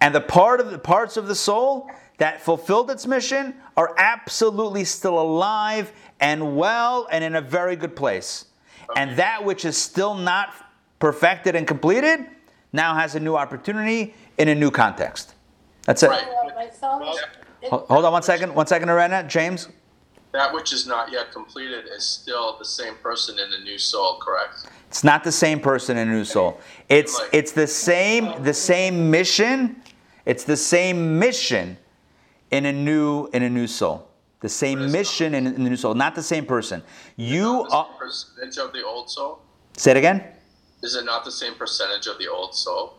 And the part of the parts of the soul that fulfilled its mission are absolutely still alive and well and in a very good place. And that which is still not perfected and completed now has a new opportunity in a new context. That's it. Right. Well, my son is- it- Ho- Hold on one second. One second, Arena. James. That which is not yet completed is still the same person in the new soul, correct? It's not the same person in a new soul. It's it's the same the same mission. It's the same mission in a new in a new soul. The same mission in, in the new soul, not the same person. You are, same percentage of the old soul? say it again. Is it not the same percentage of the old soul?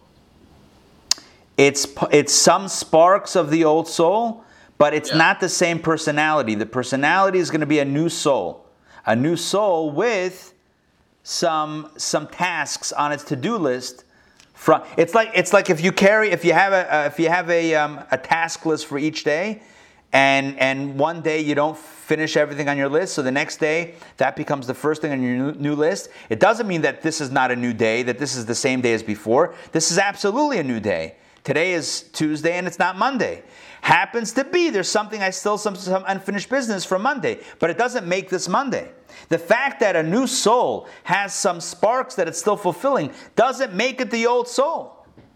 It's it's some sparks of the old soul, but it's Yeah. not the same personality. The personality is going to be a new soul, a new soul with some some tasks on its to-do list. From it's like it's like if you carry if you have a uh, if you have a um, a task list for each day, and and one day you don't finish everything on your list, so the next day that becomes the first thing on your new, list. It doesn't mean that this is not a new day, that this is the same day as before. This is absolutely a new day. Today is Tuesday and it's not Monday. Happens to be there's something I still some, some unfinished business from Monday, but it doesn't make this Monday. The fact that a new soul has some sparks that it's still fulfilling doesn't make it the old soul.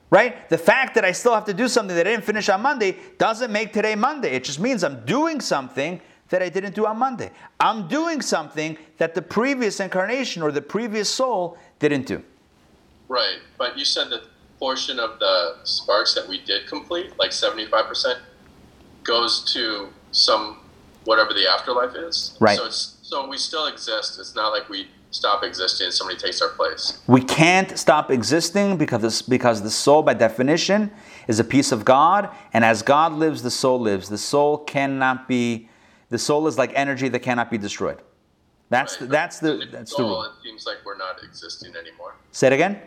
Right? The fact that I still have to do something that I didn't finish on Monday doesn't make today Monday. It just means I'm doing something that I didn't do on Monday. I'm doing something that the previous incarnation or the previous soul didn't do. Right. But you said the portion of the sparks that we did complete, like 75%, goes to some whatever the afterlife is. Right. So it's so we still exist. It's not like we stop existing and somebody takes our place. We can't stop existing because this, because the soul, by definition, is a piece of God, and as God lives, the soul lives. The soul cannot be. The soul is like energy that cannot be destroyed. That's the, that's the that's the soul, rule. It seems like we're not existing anymore. Say it again.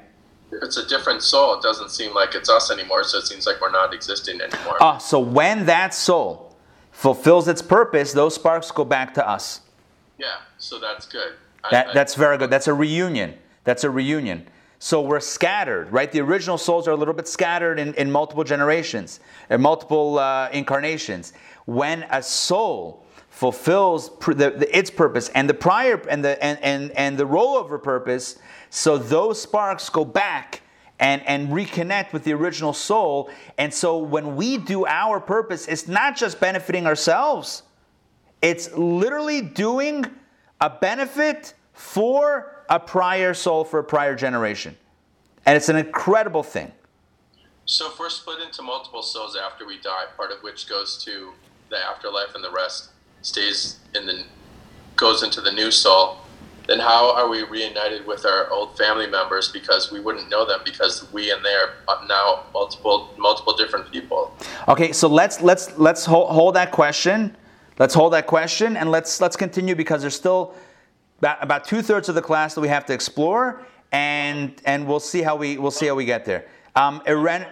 If it's a different soul, it doesn't seem like it's us anymore. So it seems like we're not existing anymore. Ah, so when that soul fulfills its purpose, those sparks go back to us. Yeah. So that's good. I- That, I- that's very good. That's a reunion. That's a reunion. So we're scattered, right? The original souls are a little bit scattered in, in multiple generations, in multiple uh, incarnations. When a soul fulfills pr- the, the, its purpose and the prior and the and, and, and the rollover purpose, so those sparks go back and, and reconnect with the original soul. And so when we do our purpose, it's not just benefiting ourselves. It's literally doing a benefit for a prior soul, for a prior generation. And it's an incredible thing. So if we're split into multiple souls after we die, part of which goes to the afterlife and the rest stays in the goes into the new soul, then how are we reunited with our old family members because we wouldn't know them because we and they are now multiple multiple different people. Okay, so let's let's let's hold, hold that question. Let's hold that question and let's let's continue because there's still about, two thirds of the class that we have to explore, and and we'll see how we we'll see how we get there. Um, Irene,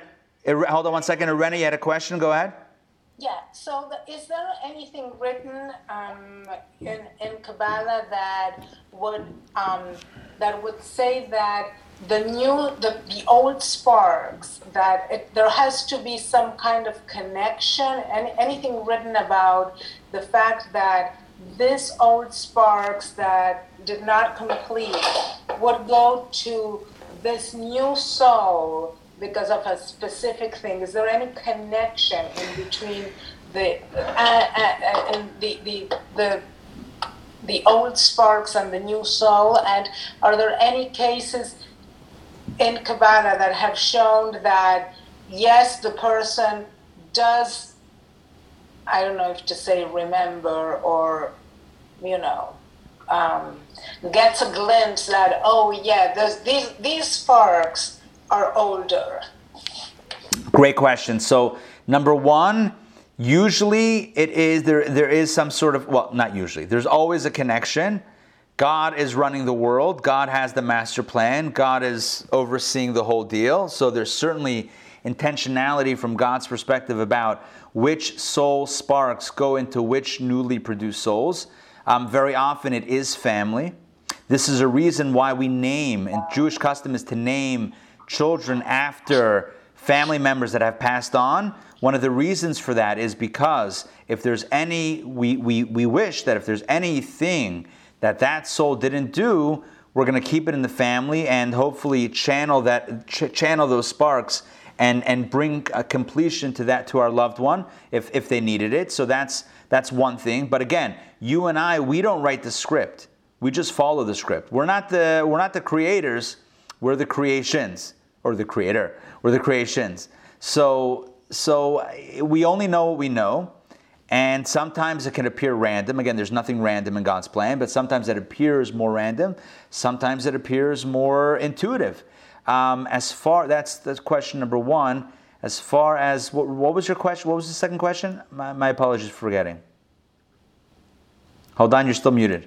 Irene, hold on one second. Irene, you had a question. Go ahead. Yeah. So, the, is there anything written um, in in Kabbalah that would um, that would say that the new the, the old sparks that it, there has to be some kind of connection and anything written about the fact that this old sparks that did not complete would go to this new soul because of a specific thing? Is there any connection in between the uh, uh, uh, the, the the the old sparks and the new soul? And are there any cases in Kabbalah that have shown that yes, the person does I don't know if to say remember or you know um, gets a glimpse that oh yeah, there's, these these sparks are older. Great question. So number one, usually it is there. There is some sort of well, not usually. There's always a connection. God is running the world. God has the master plan. God is overseeing the whole deal. So there's certainly intentionality from God's perspective about which soul sparks go into which newly produced souls. Um, very often it is family. This is a reason why we name, and Jewish custom is to name children after family members that have passed on. One of the reasons for that is because if there's any, we, we, we wish that if there's anything that that soul didn't do, we're going to keep it in the family and hopefully channel that ch- channel those sparks and and bring a completion to that to our loved one if if they needed it. So that's that's one thing. But again, you and I, we don't write the script. We just follow the script. We're not the we're not the creators. We're the creations or the creator. We're the creations. So so we only know what we know. And sometimes it can appear random. Again, there's nothing random in God's plan, but sometimes it appears more random. Sometimes it appears more intuitive. Um, as far that's that's question number one. As far as what, what was your question? What was the second question? My, my apologies for forgetting. Hold on, you're still muted.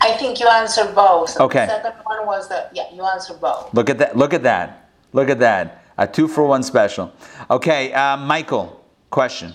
I think you answered both. Okay. The second one was the yeah, you answered both. Look at that! Look at that! Look at that! A two for one special. Okay, uh, Michael, question.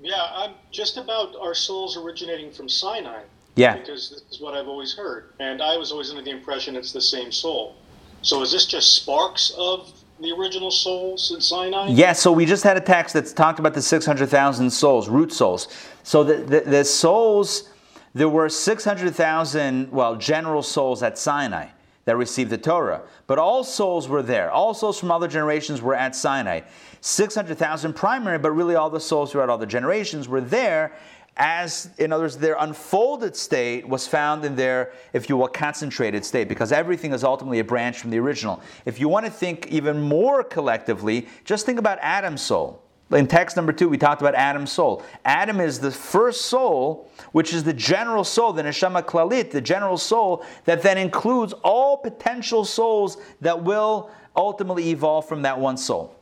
Yeah, I'm just about our souls originating from Sinai. Yeah. Because this is what I've always heard. And I was always under the impression it's the same soul. So is this just sparks of the original souls in Sinai? Yeah, so we just had a text that's talked about the 600,000 souls, root souls. So the, the, the souls, there were 600,000, well, general souls at Sinai that received the Torah. But all souls were there. All souls from other generations were at Sinai. 600,000 primary, but really all the souls throughout all the generations were there as in other words their unfolded state was found in their if you will concentrated state because everything is ultimately a branch from the original if you want to think even more collectively just think about adam's soul in text number two we talked about adam's soul. Adam is the first soul which is the general soul the neshama klalit the general soul that then includes all potential souls that will ultimately evolve from that one soul.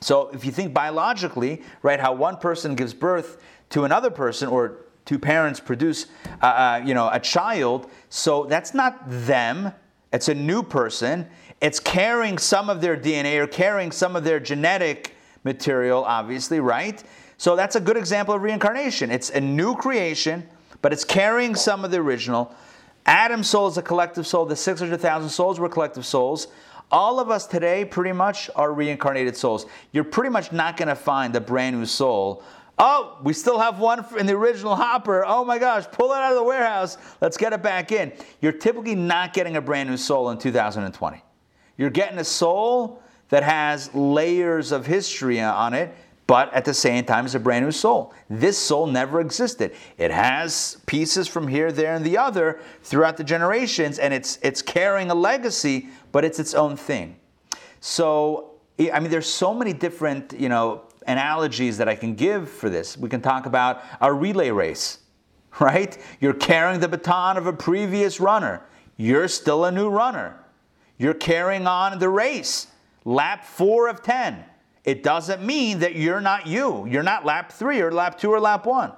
So if you think biologically right how one person gives birth to another person or two parents produce uh, uh, you know a child so that's not them. It's a new person. It's carrying some of their dna or carrying some of their genetic material obviously right so that's a good example of reincarnation it's a new creation but it's carrying some of the original adam's soul is a collective soul the 600000 souls were collective souls all of us today pretty much are reincarnated souls you're pretty much not going to find a brand new soul Oh, we still have one in the original hopper. Oh my gosh, pull it out of the warehouse. Let's get it back in. You're typically not getting a brand new soul in 2020. You're getting a soul that has layers of history on it, but at the same time is a brand new soul. This soul never existed. It has pieces from here, there, and the other throughout the generations, and it's it's carrying a legacy, but it's its own thing. So I mean, there's so many different, you know, analogies that I can give for this. We can talk about a relay race, right? You're carrying the baton of a previous runner. You're still a new runner. You're carrying on the race, lap four of 10. It doesn't mean that you're not you. You're not lap three or lap two or lap one.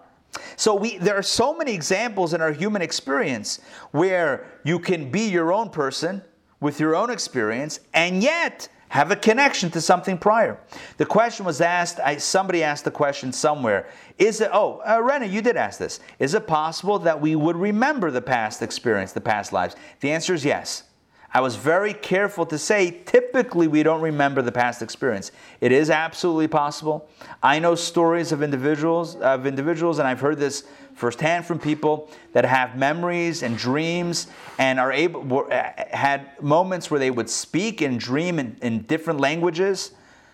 So we, there are so many examples in our human experience where you can be your own person with your own experience, and yet have a connection to something prior. The question was asked, I, somebody asked the question somewhere, is it, oh, uh, Rena, you did ask this. Is it possible that we would remember the past experience, the past lives? The answer is yes. I was very careful to say typically we don't remember the past experience. It is absolutely possible. I know stories of individuals of individuals and I've heard this firsthand from people that have memories and dreams and are able were, uh, had moments where they would speak and dream in, in different languages.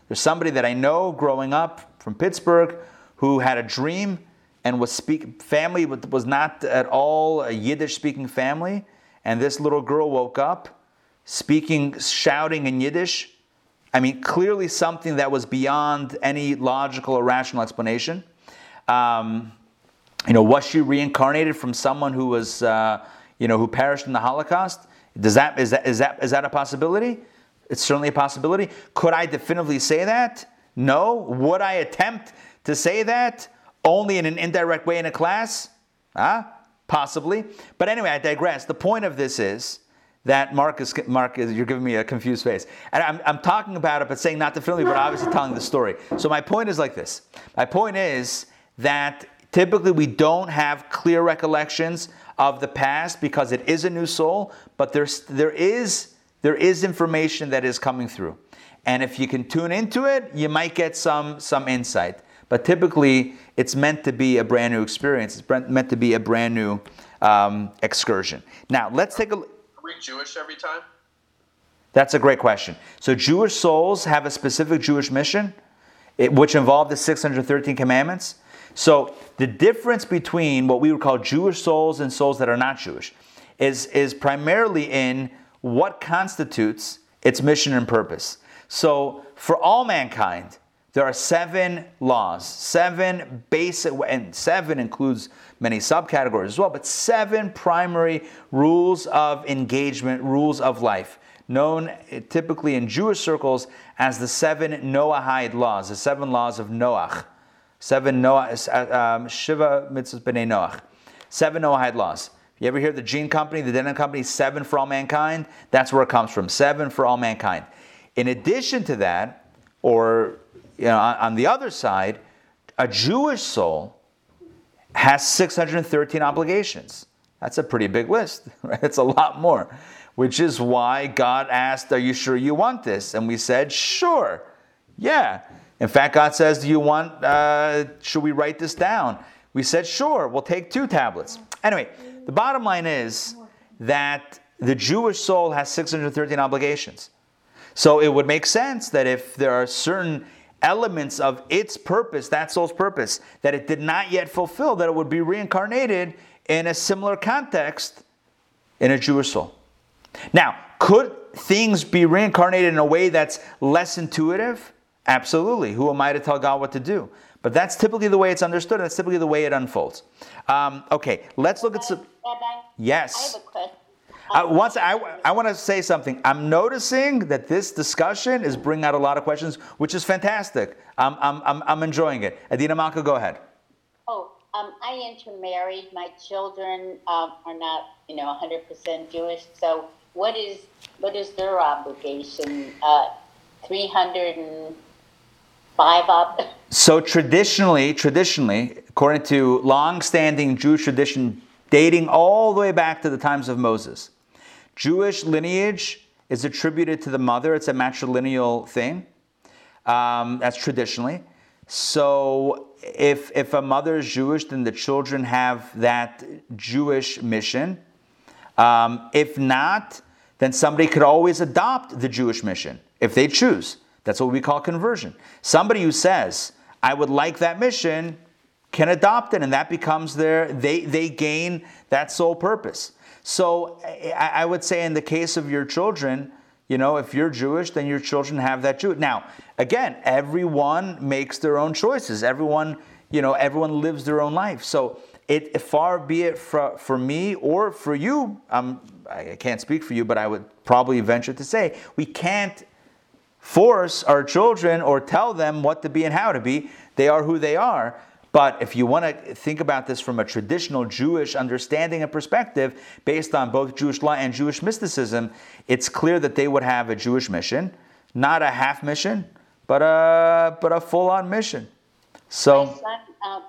There's somebody that I know growing up from Pittsburgh who had a dream and was speak family was not at all a Yiddish speaking family and this little girl woke up speaking, shouting in Yiddish. I mean, clearly something that was beyond any logical or rational explanation. Um, you know, was she reincarnated from someone who was, uh, you know, who perished in the Holocaust? Does that is that is that is that a possibility? It's certainly a possibility. Could I definitively say that? No. Would I attempt to say that only in an indirect way in a class? Ah, huh? possibly. But anyway, I digress. The point of this is that Mark is, Mark is, you're giving me a confused face. And I'm, I'm talking about it, but saying not definitively, but obviously telling the story. So my point is like this. My point is that typically we don't have clear recollections of the past because it is a new soul, but there's, there is there is information that is coming through. And if you can tune into it, you might get some, some insight. But typically, it's meant to be a brand new experience. It's meant to be a brand new um, excursion. Now, let's take a look. We Jewish every time? That's a great question. So, Jewish souls have a specific Jewish mission, which involve the 613 commandments. So, the difference between what we would call Jewish souls and souls that are not Jewish is, is primarily in what constitutes its mission and purpose. So, for all mankind, there are seven laws, seven basic, and seven includes many subcategories as well, but seven primary rules of engagement, rules of life, known typically in Jewish circles as the seven Noahide laws, the seven laws of Noach. Seven Noah, um, Shiva mitzvahs b'nei Noach. Seven Noahide laws. You ever hear the jean company, the denim company, seven for all mankind? That's where it comes from. Seven for all mankind. In addition to that, or you know, on the other side, a Jewish soul has 613 obligations. That's a pretty big list, right? It's a lot more, which is why God asked, Are you sure you want this? And we said, Sure. Yeah. In fact, God says, Do you want, uh, should we write this down? We said, Sure, we'll take two tablets. Anyway, the bottom line is that the Jewish soul has 613 obligations. So it would make sense that if there are certain elements of its purpose, that soul's purpose, that it did not yet fulfill, that it would be reincarnated in a similar context in a Jewish soul. Now, could things be reincarnated in a way that's less intuitive? Absolutely. Who am I to tell God what to do? But that's typically the way it's understood. That's typically the way it unfolds. Um, okay, let's look at some. Rabbi, Yes. I have a question. Uh, once I, I want to say something. I'm noticing that this discussion is bringing out a lot of questions, which is fantastic. I'm, I'm, I'm, I'm enjoying it. Adina Malka, go ahead. Oh, um, I intermarried. My children um, are not, you know, 100% Jewish. So, what is what is their obligation? Uh, 305 ob- So traditionally, traditionally, according to long-standing Jewish tradition dating all the way back to the times of Moses, Jewish lineage is attributed to the mother. It's a matrilineal thing. Um, that's traditionally. So if if a mother is Jewish, then the children have that Jewish mission. Um, if not, then somebody could always adopt the Jewish mission if they choose. That's what we call conversion. Somebody who says, I would like that mission, can adopt it, and that becomes their, they, they gain that sole purpose. So I, I would say in the case of your children, you know, if you're Jewish, then your children have that Jew. Now, again, everyone makes their own choices. Everyone, you know, everyone lives their own life. So it far be it for, for me or for you, um, I can't speak for you, but I would probably venture to say we can't force our children or tell them what to be and how to be. They are who they are. But if you want to think about this from a traditional Jewish understanding and perspective, based on both Jewish law and Jewish mysticism, it's clear that they would have a Jewish mission, not a half mission, but a but a full on mission. My So son uh,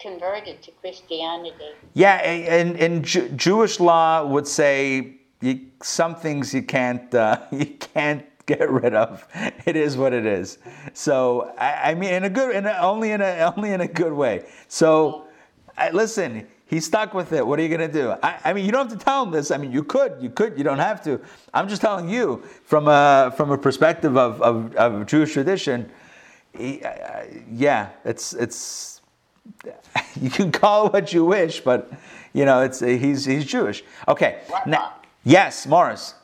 converted to Christianity. yeah, and, and Ju- Jewish law would say you, some things you can't uh, you can't get rid of. It is what it is. So I, I mean, in a good, in a, only in a only in a good way. So I, listen, he's stuck with it. What are you gonna do? I, I mean, you don't have to tell him this. I mean, you could, you could, you don't have to. I'm just telling you from a from a perspective of of, of Jewish tradition. He, uh, yeah, it's it's you can call it what you wish, but you know, it's he's he's Jewish. Okay. Right Now, yes, Morris.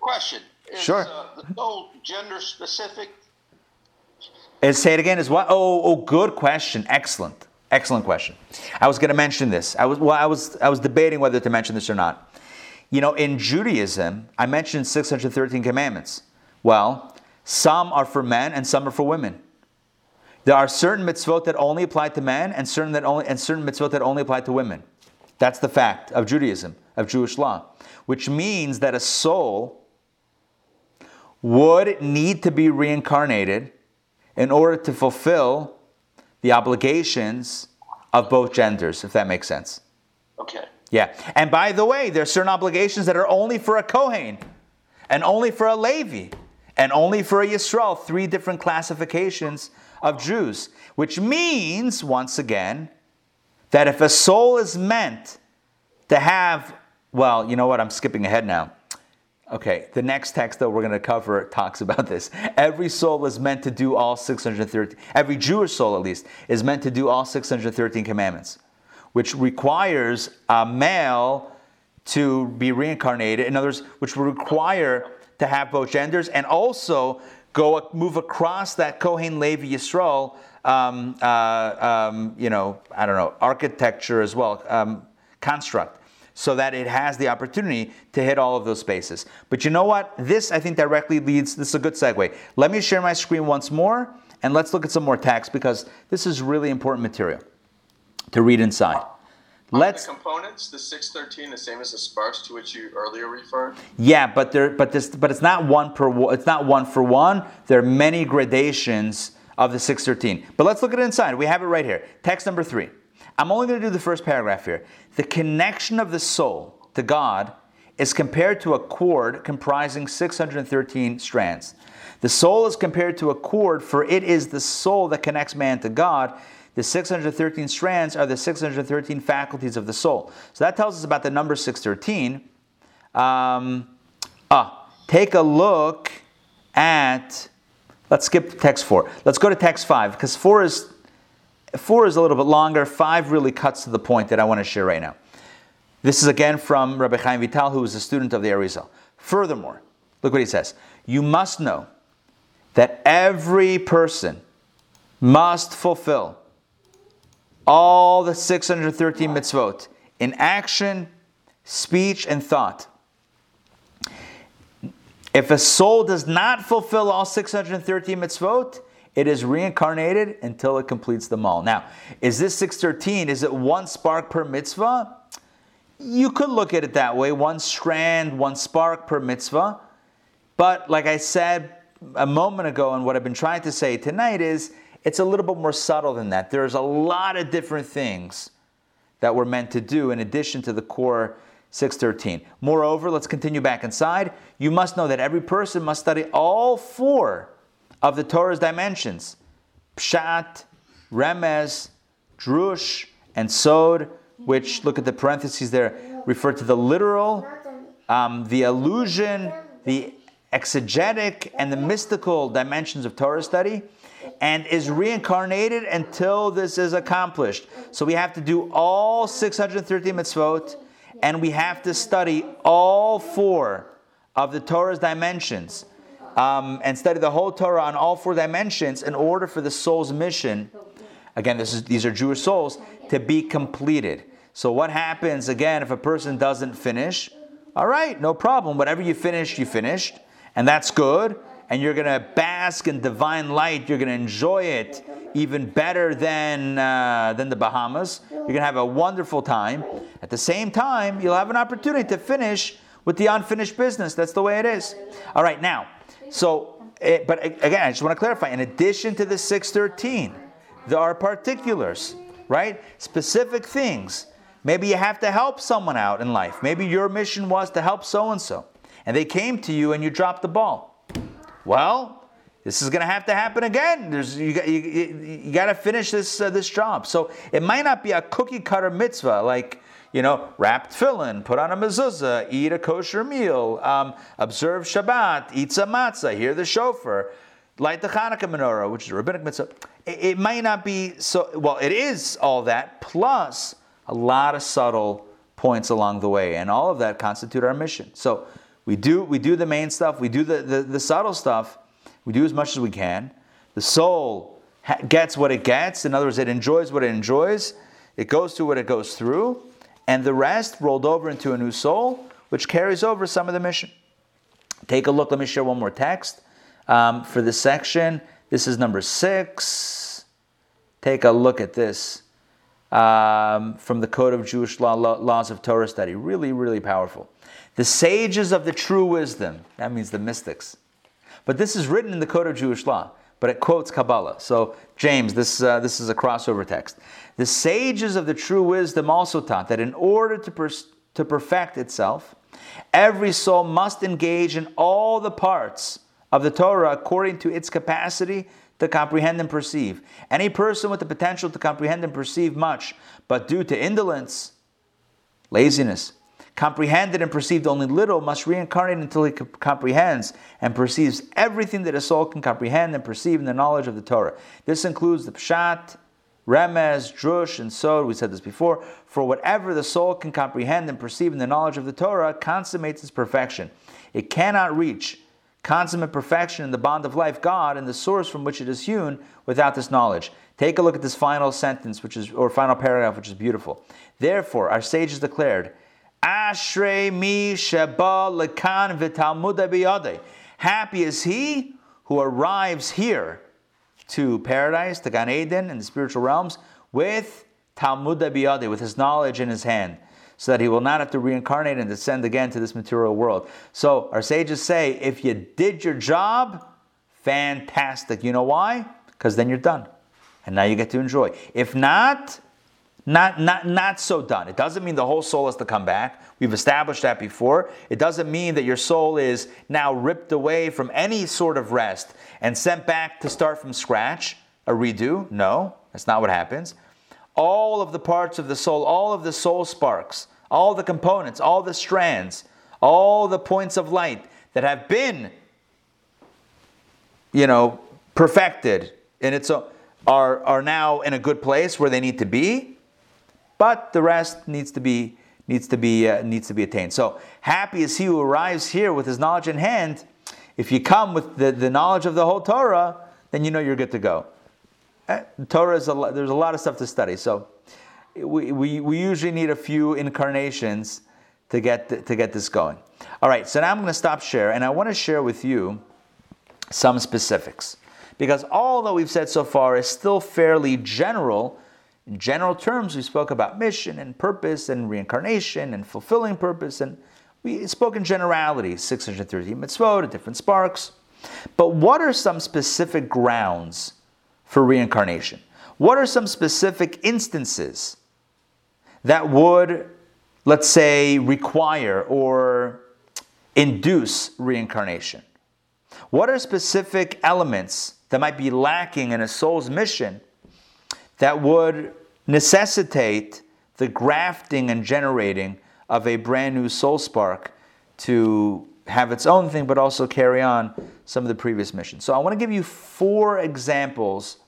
Question. Is, Sure. Uh, the soul gender specific? Is say it again. Is what? Oh, oh, good question. Excellent, excellent question. I was going to mention this. I was well. I was I was debating whether to mention this or not. You know, in Judaism, I mentioned 613 commandments. Well, some are for men and some are for women. There are certain mitzvot that only apply to men and certain that only and certain mitzvot that only apply to women. That's the fact of Judaism, of Jewish law, which means that a soul would need to be reincarnated in order to fulfill the obligations of both genders, if that makes sense. Okay. Yeah. And by the way, there are certain obligations that are only for a Kohen. and only for a Levi, and only for a Yisrael, three different classifications of Jews, which means, once again, that if a soul is meant to have, well, you know what, I'm skipping ahead now. Okay, the next text that we're going to cover talks about this. Every soul is meant to do all 613, every Jewish soul at least, is meant to do all 613 commandments, which requires a male to be reincarnated. In other words, which will require to have both genders and also go move across that Kohen Levi Yisrael, um, uh, um, you know, I don't know, architecture as well, um, construct so that it has the opportunity to hit all of those spaces. But you know what? This, I think, directly leads, this is a good segue. Let me share my screen once more, and let's look at some more text because this is really important material to read inside. Let's the components, the 613, the same as the sparks to which you earlier referred. Yeah, but there, but this, but it's not one per, it's not one for one. There are many gradations of the 613. But let's look at it inside. We have it right here. Text number three. I'm only going to do the first paragraph here. The connection of the soul to God is compared to a cord comprising 613 strands. The soul is compared to a cord, for it is the soul that connects man to God. The 613 strands are the 613 faculties of the soul. So that tells us about the number 613. Um, ah, take a look at, let's skip text 4. Let's go to text 5, because 4 is Four is a little bit longer. Five really cuts to the point that I want to share right now. This is again from Rabbi Chaim Vital, who was a student of the Arizal. Furthermore, look what he says. You must know that every person must fulfill all the 613 mitzvot in action, speech, and thought. If a soul does not fulfill all 613 mitzvot, it is reincarnated until it completes them all. Now, is this 613? Is it one spark per mitzvah? You could look at it that way one strand, one spark per mitzvah. But like I said a moment ago, and what I've been trying to say tonight is it's a little bit more subtle than that. There's a lot of different things that we're meant to do in addition to the core 613. Moreover, let's continue back inside. You must know that every person must study all four of the Torah's dimensions Pshat, Remez, Drush, and Sod, which, look at the parentheses there, refer to the literal, um, the allusion, the exegetic, and the mystical dimensions of Torah study, and is reincarnated until this is accomplished. So we have to do all 613 mitzvot, and we have to study all four of the Torah's dimensions um, and study the whole Torah on all four dimensions in order for the soul's mission. Again, this is, these are Jewish souls to be completed. So, what happens again if a person doesn't finish? All right, no problem. Whatever you finished, you finished, and that's good. And you're going to bask in divine light. You're going to enjoy it even better than uh, than the Bahamas. You're going to have a wonderful time. At the same time, you'll have an opportunity to finish with the unfinished business. That's the way it is. All right, now so, it, eh, but again, I just want to clarify. In addition to the 613, there are particulars, right? Specific things. Maybe you have to help someone out in life. Maybe your mission was to help so and so, and they came to you and you dropped the ball. Well, this is going to have to happen again. There's, you, got, you, you got to finish this, uh, this job. So it might not be a cookie cutter mitzvah like you know, wrap tefillin, put on a mezuzah, eat a kosher meal, um, observe Shabbat, eat some matzah, hear the shofar, light the Hanukkah menorah, which is a rabbinic mitzvah. It, it might not be so, well, it is all that, plus a lot of subtle points along the way, and all of that constitute our mission. So we do, we do the main stuff, we do the, the, the subtle stuff, we do as much as we can. The soul gets what it gets, in other words, it enjoys what it enjoys, it goes through what it goes through and the rest rolled over into a new soul, which carries over some of the mission. Take a look. Let me share one more text um, for this section. This is number six. Take a look at this um, from the Code of Jewish Law, Laws of Torah Study. Really, really powerful. The sages of the true wisdom. That means the mystics. But this is written in the Code of Jewish Law, but it quotes Kabbalah. So, James, this, uh, this is a crossover text. The sages of the true wisdom also taught that in order to, to perfect itself, Every soul must engage in all the parts of the Torah according to its capacity to comprehend and perceive. Any person with the potential to comprehend and perceive much, but due to indolence, laziness, comprehended and perceived only little, must reincarnate until he comprehends and perceives everything that a soul can comprehend and perceive in the knowledge of the Torah. This includes the Pshat, Remez, Drush, and Sod. We said this before. For whatever the soul can comprehend and perceive in the knowledge of the Torah consummates its perfection. It cannot reach consummate perfection in the bond of life, God, and the source from which it is hewn, without this knowledge. Take a look at this final sentence, which is or final paragraph, which is beautiful. Therefore, our sages declared, Ashrei mi sheba lekan Happy is he who arrives here to paradise, to Gan Eden, and the spiritual realms, with Talmud biyade, with his knowledge in his hand so that he will not have to reincarnate and descend again to this material world. So our sages say, if you did your job, fantastic. You know why? Because then you're done. And now you get to enjoy. If not, not, not, not so done. It doesn't mean the whole soul has to come back. We've established that before. It doesn't mean that your soul is now ripped away from any sort of rest and sent back to start from scratch, a redo. No, that's not what happens. All of the parts of the soul, all of the soul sparks, all the components, all the strands, all the points of light that have been, you know, perfected and it's a, are, are now in a good place where they need to be, but the rest needs to be needs to be uh, needs to be attained. So happy is he who arrives here with his knowledge in hand. If you come with the, the knowledge of the whole Torah, then you know you're good to go. Uh, Torah is a, there's a lot of stuff to study. So we, we, we usually need a few incarnations to get, to get this going. All right, so now I'm going to stop share, and I want to share with you some specifics. Because all that we've said so far is still fairly general. In general terms, we spoke about mission and purpose and reincarnation and fulfilling purpose, and we spoke in generalities 630 mitzvot, different sparks. But what are some specific grounds for reincarnation? What are some specific instances that would, let's say, require or induce reincarnation? What are specific elements that might be lacking in a soul's mission that would necessitate the grafting and generating of a brand new soul spark to have its own thing, but also carry on some of the previous missions. So I want to give you four examples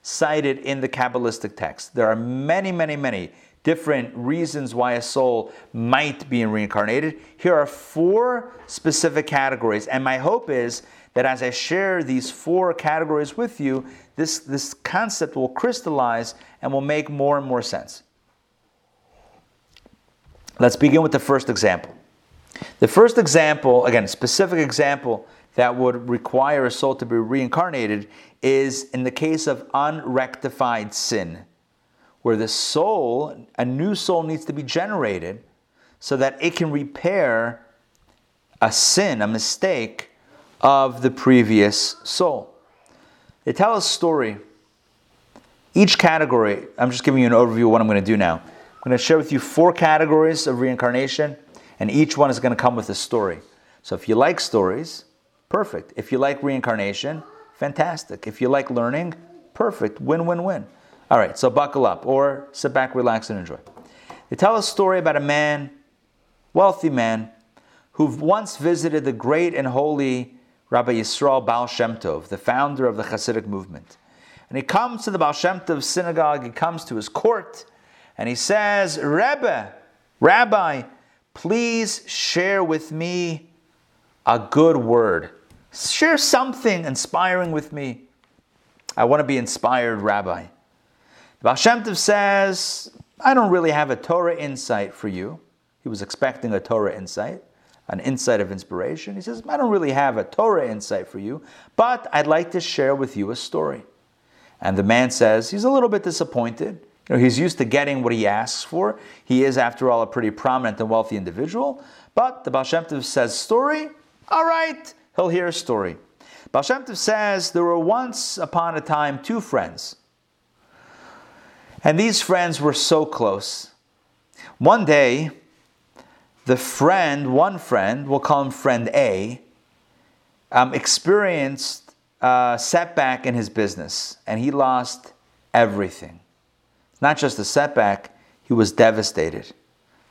cited in the Kabbalistic text. There are many, many, many different reasons why a soul might be reincarnated. Here are four specific categories, and my hope is that as I share these four categories with you, this, this concept will crystallize and will make more and more sense. Let's begin with the first example. The first example, again, specific example that would require a soul to be reincarnated is in the case of unrectified sin where the soul, a new soul needs to be generated so that it can repair a sin, a mistake of the previous soul. They tell a story. Each category, I'm just giving you an overview of what I'm going to do now. I'm going to share with you four categories of reincarnation, and each one is going to come with a story. So if you like stories, perfect. If you like reincarnation, fantastic. If you like learning, perfect. Win, win, win. All right, so buckle up or sit back, relax, and enjoy. They tell a story about a man, wealthy man, who once visited the great and holy Rabbi Yisrael Baal Shem Tov, the founder of the Hasidic movement. And he comes to the Baal Shem Tov synagogue, he comes to his court, and he says, Rebbe, Rabbi, please share with me a good word. Share something inspiring with me. I want to be inspired, Rabbi. The Baal Shem Tov says, I don't really have a Torah insight for you. He was expecting a Torah insight, an insight of inspiration. He says, I don't really have a Torah insight for you, but I'd like to share with you a story. And the man says, he's a little bit disappointed. You know, he's used to getting what he asks for. He is, after all, a pretty prominent and wealthy individual. But the Baal Shem Tov says, story? All right, he'll hear a story. Baal Shem Tov says, there were once upon a time two friends. And these friends were so close. One day, the friend, one friend, we'll call him friend A, um, experienced a setback in his business and he lost everything. Not just a setback, he was devastated.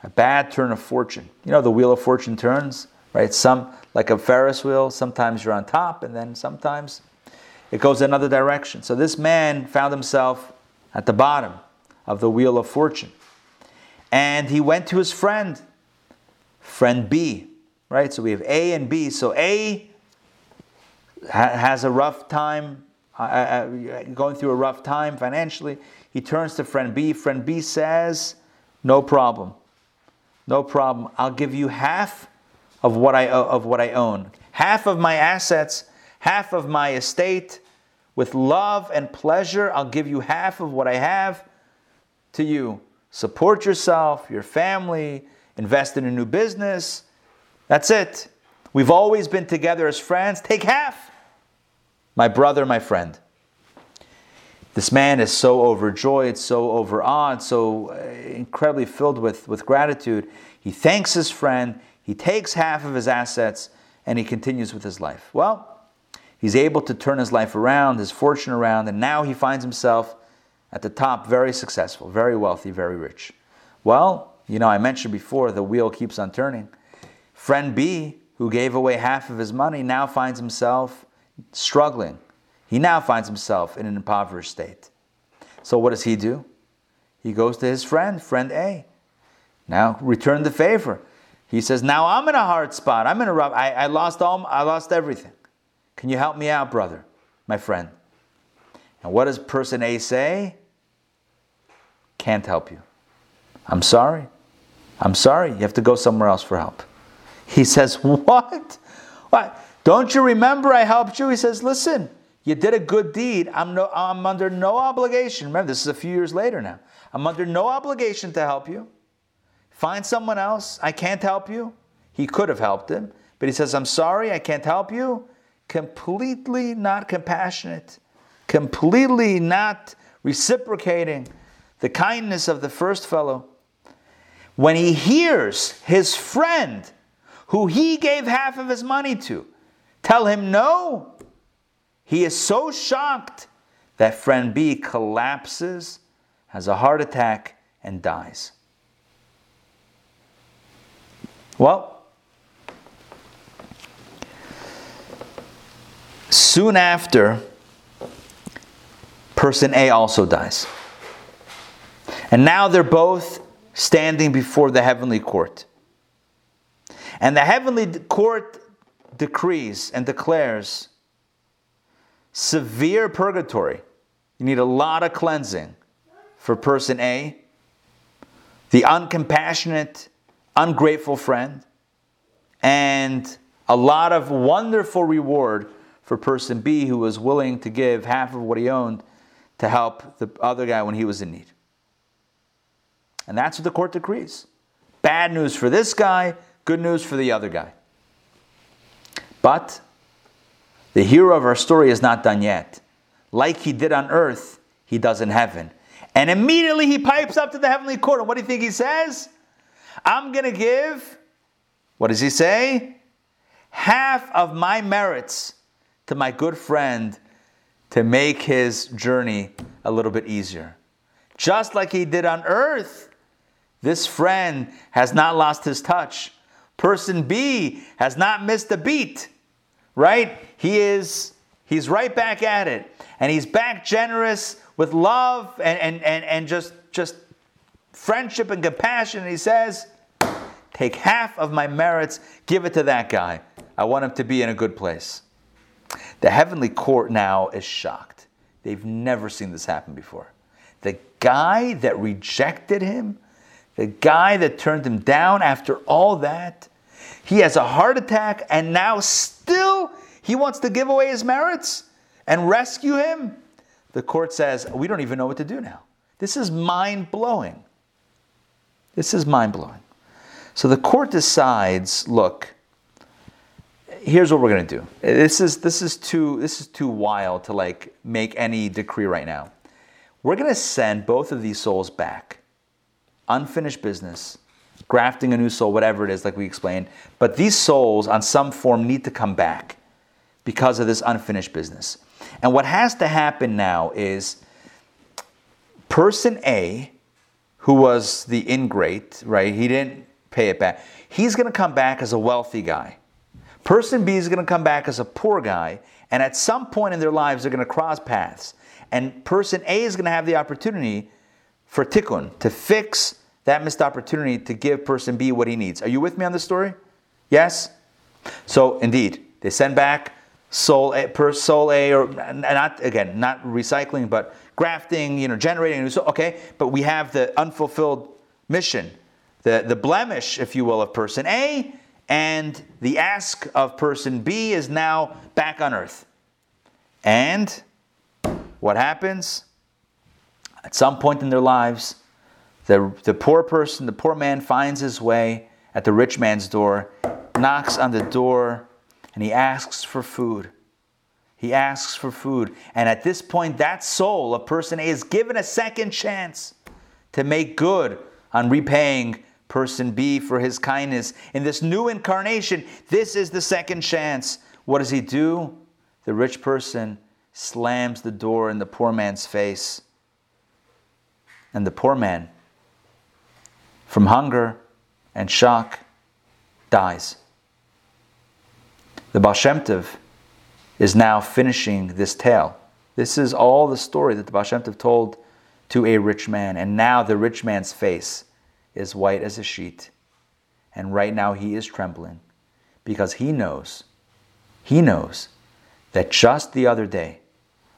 A bad turn of fortune. You know, the wheel of fortune turns, right? Some, like a Ferris wheel, sometimes you're on top and then sometimes it goes another direction. So this man found himself at the bottom of the wheel of fortune. And he went to his friend, friend B, right? So we have A and B. So A ha- has a rough time, uh, uh, going through a rough time financially. He turns to friend B. Friend B says, No problem. No problem. I'll give you half of what I, of what I own, half of my assets, half of my estate. With love and pleasure, I'll give you half of what I have to you. Support yourself, your family, invest in a new business. That's it. We've always been together as friends. Take half. My brother, my friend. This man is so overjoyed, so overawed, so uh, incredibly filled with, with gratitude. He thanks his friend, he takes half of his assets, and he continues with his life. Well, He's able to turn his life around, his fortune around, and now he finds himself at the top, very successful, very wealthy, very rich. Well, you know, I mentioned before the wheel keeps on turning. Friend B, who gave away half of his money, now finds himself struggling. He now finds himself in an impoverished state. So, what does he do? He goes to his friend, friend A. Now, return the favor. He says, Now I'm in a hard spot. I'm in a rough, I, I lost all, I lost everything. Can you help me out, brother, my friend? And what does person A say? Can't help you. I'm sorry. I'm sorry. You have to go somewhere else for help. He says, What? What? Don't you remember I helped you? He says, Listen, you did a good deed. I'm, no, I'm under no obligation. Remember, this is a few years later now. I'm under no obligation to help you. Find someone else. I can't help you. He could have helped him, but he says, I'm sorry, I can't help you completely not compassionate, completely not reciprocating the kindness of the first fellow. When he hears his friend, who he gave half of his money to, tell him no, he is so shocked that friend B collapses, has a heart attack, and dies. Well, Soon after, person A also dies. And now they're both standing before the heavenly court. And the heavenly court decrees and declares severe purgatory. You need a lot of cleansing for person A, the uncompassionate, ungrateful friend, and a lot of wonderful reward for person B who was willing to give half of what he owned to help the other guy when he was in need. And that's what the court decrees. Bad news for this guy, good news for the other guy. But the hero of our story is not done yet. Like he did on earth, he does in heaven. And immediately he pipes up to the heavenly court. And what do you think he says? I'm going to give, what does he say? Half of my merits to my good friend to make his journey a little bit easier. Just like he did on earth, this friend has not lost his touch. Person B has not missed a beat, right? He is he's right back at it. And he's back generous with love and, and, and, and just just friendship and compassion. And he says, Take half of my merits, give it to that guy. I want him to be in a good place. The heavenly court now is shocked. They've never seen this happen before. The guy that rejected him, the guy that turned him down after all that, he has a heart attack and now still he wants to give away his merits and rescue him. The court says, We don't even know what to do now. This is mind blowing. This is mind blowing. So the court decides look, here's what we're going to do. This is this is too this is too wild to like make any decree right now. We're going to send both of these souls back. Unfinished business, grafting a new soul, whatever it is, like we explained. But these souls, on some form, need to come back because of this unfinished business. And what has to happen now is person A, who was the ingrate, right? He didn't pay it back. He's going to come back as a wealthy guy. Person B is going to come back as a poor guy, and at some point in their lives, they're going to cross paths. And person A is going to have the opportunity for tikkun, to fix that missed opportunity to give person B what he needs. Are you with me on this story? Yes? So, indeed, they send back soul A, per soul A, or not, again, not recycling, but grafting, you know, generating. Okay, but we have the unfulfilled mission, the, the blemish, if you will, of person A and the ask of person B is now back on earth. And what happens? At some point in their lives, the, the poor person, the poor man finds his way at the rich man's door, knocks on the door, and he asks for food. He asks for food. And at this point, that soul, a person A, is given a second chance to make good on repaying person B for his kindness. In this new incarnation, this is the second chance. What does he do? The rich person slams the door in the poor man's face. And the poor man, from hunger and shock, dies. The Baal Shem Tov is now finishing this tale. This is all the story that the Baal Shem Tov told to a rich man. And now the rich man's face is white as a sheet. And right now he is trembling because he knows, he knows that just the other day,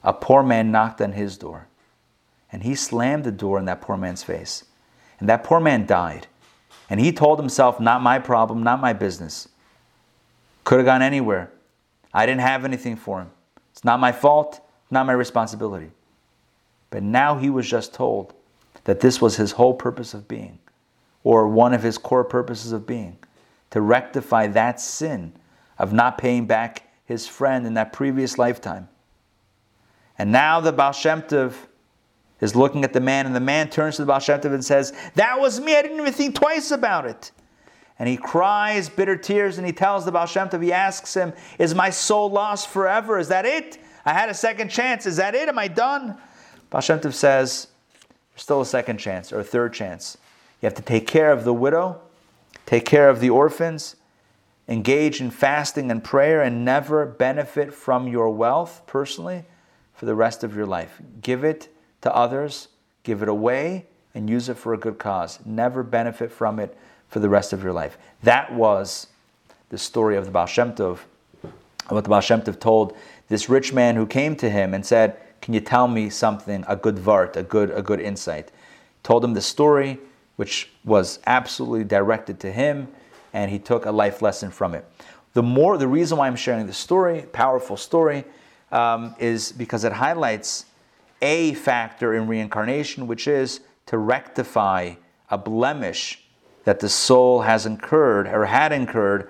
a poor man knocked on his door and he slammed the door in that poor man's face. And that poor man died. And he told himself, Not my problem, not my business. Could have gone anywhere. I didn't have anything for him. It's not my fault, not my responsibility. But now he was just told that this was his whole purpose of being or one of his core purposes of being, to rectify that sin of not paying back his friend in that previous lifetime. And now the Baal Shem Tov is looking at the man, and the man turns to the Baal Shem Tov and says, That was me, I didn't even think twice about it. And he cries bitter tears and he tells the Baal Shem Tov, he asks him, Is my soul lost forever? Is that it? I had a second chance. Is that it? Am I done? Baal Shem Tov says, There's still a second chance or a third chance. You have to take care of the widow, take care of the orphans, engage in fasting and prayer, and never benefit from your wealth personally for the rest of your life. Give it to others, give it away, and use it for a good cause. Never benefit from it for the rest of your life. That was the story of the Baal Shem Tov, what the Baal Shem Tov told this rich man who came to him and said, Can you tell me something, a good vart, a good, a good insight? Told him the story, which was absolutely directed to him, and he took a life lesson from it. The more, the reason why I'm sharing this story, powerful story, um, is because it highlights a factor in reincarnation, which is to rectify a blemish that the soul has incurred or had incurred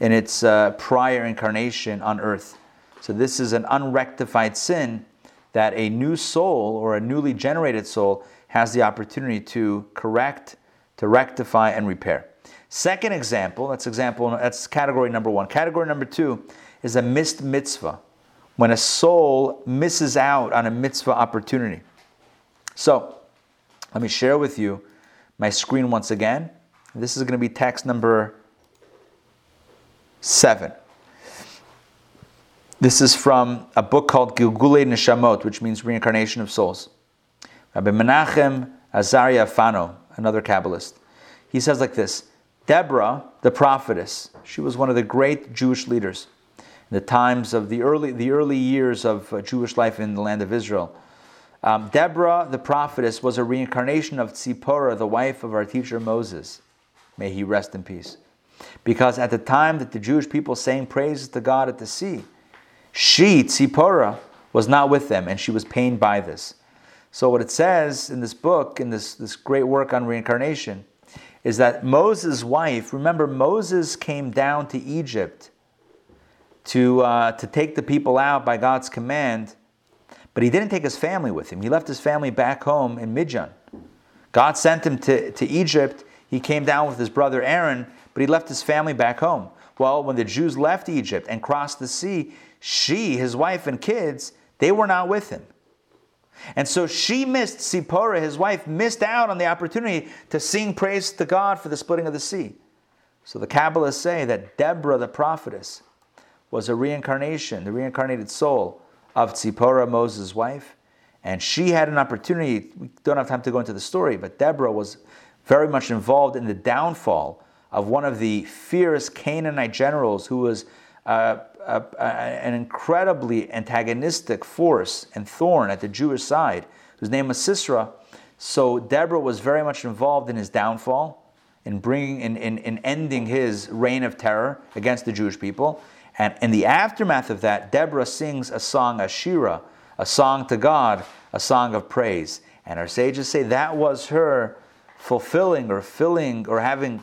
in its uh, prior incarnation on earth. So, this is an unrectified sin that a new soul or a newly generated soul has the opportunity to correct, to rectify, and repair. Second example, that's example, that's category number one. Category number two is a missed mitzvah. When a soul misses out on a mitzvah opportunity. So, let me share with you my screen once again. This is going to be text number seven. This is from a book called Gilgulei Neshamot, which means reincarnation of souls. Rabbi Menachem Azaria Fano, another Kabbalist, he says like this Deborah, the prophetess, she was one of the great Jewish leaders the times of the early, the early years of uh, Jewish life in the land of Israel. Um, Deborah, the prophetess, was a reincarnation of Tzipporah, the wife of our teacher Moses. May he rest in peace. Because at the time that the Jewish people sang praises to God at the sea, she, Tzipporah, was not with them, and she was pained by this. So, what it says in this book, in this, this great work on reincarnation, is that Moses' wife, remember, Moses came down to Egypt to, uh, to take the people out by God's command, but he didn't take his family with him. He left his family back home in Midian. God sent him to, to Egypt. he came down with his brother Aaron, but he left his family back home. Well, when the Jews left Egypt and crossed the sea, she, his wife, and kids, they were not with him. And so she missed, Tzipporah, his wife, missed out on the opportunity to sing praise to God for the splitting of the sea. So the Kabbalists say that Deborah, the prophetess, was a reincarnation, the reincarnated soul of Tzipporah, Moses' wife. And she had an opportunity. We don't have time to go into the story, but Deborah was very much involved in the downfall of one of the fierce Canaanite generals who was uh, uh, uh, an incredibly antagonistic force and thorn at the Jewish side, whose name was Sisera. So Deborah was very much involved in his downfall, in bringing, in, in, in ending his reign of terror against the Jewish people. And in the aftermath of that, Deborah sings a song, a shira, a song to God, a song of praise. And our sages say that was her fulfilling or filling or having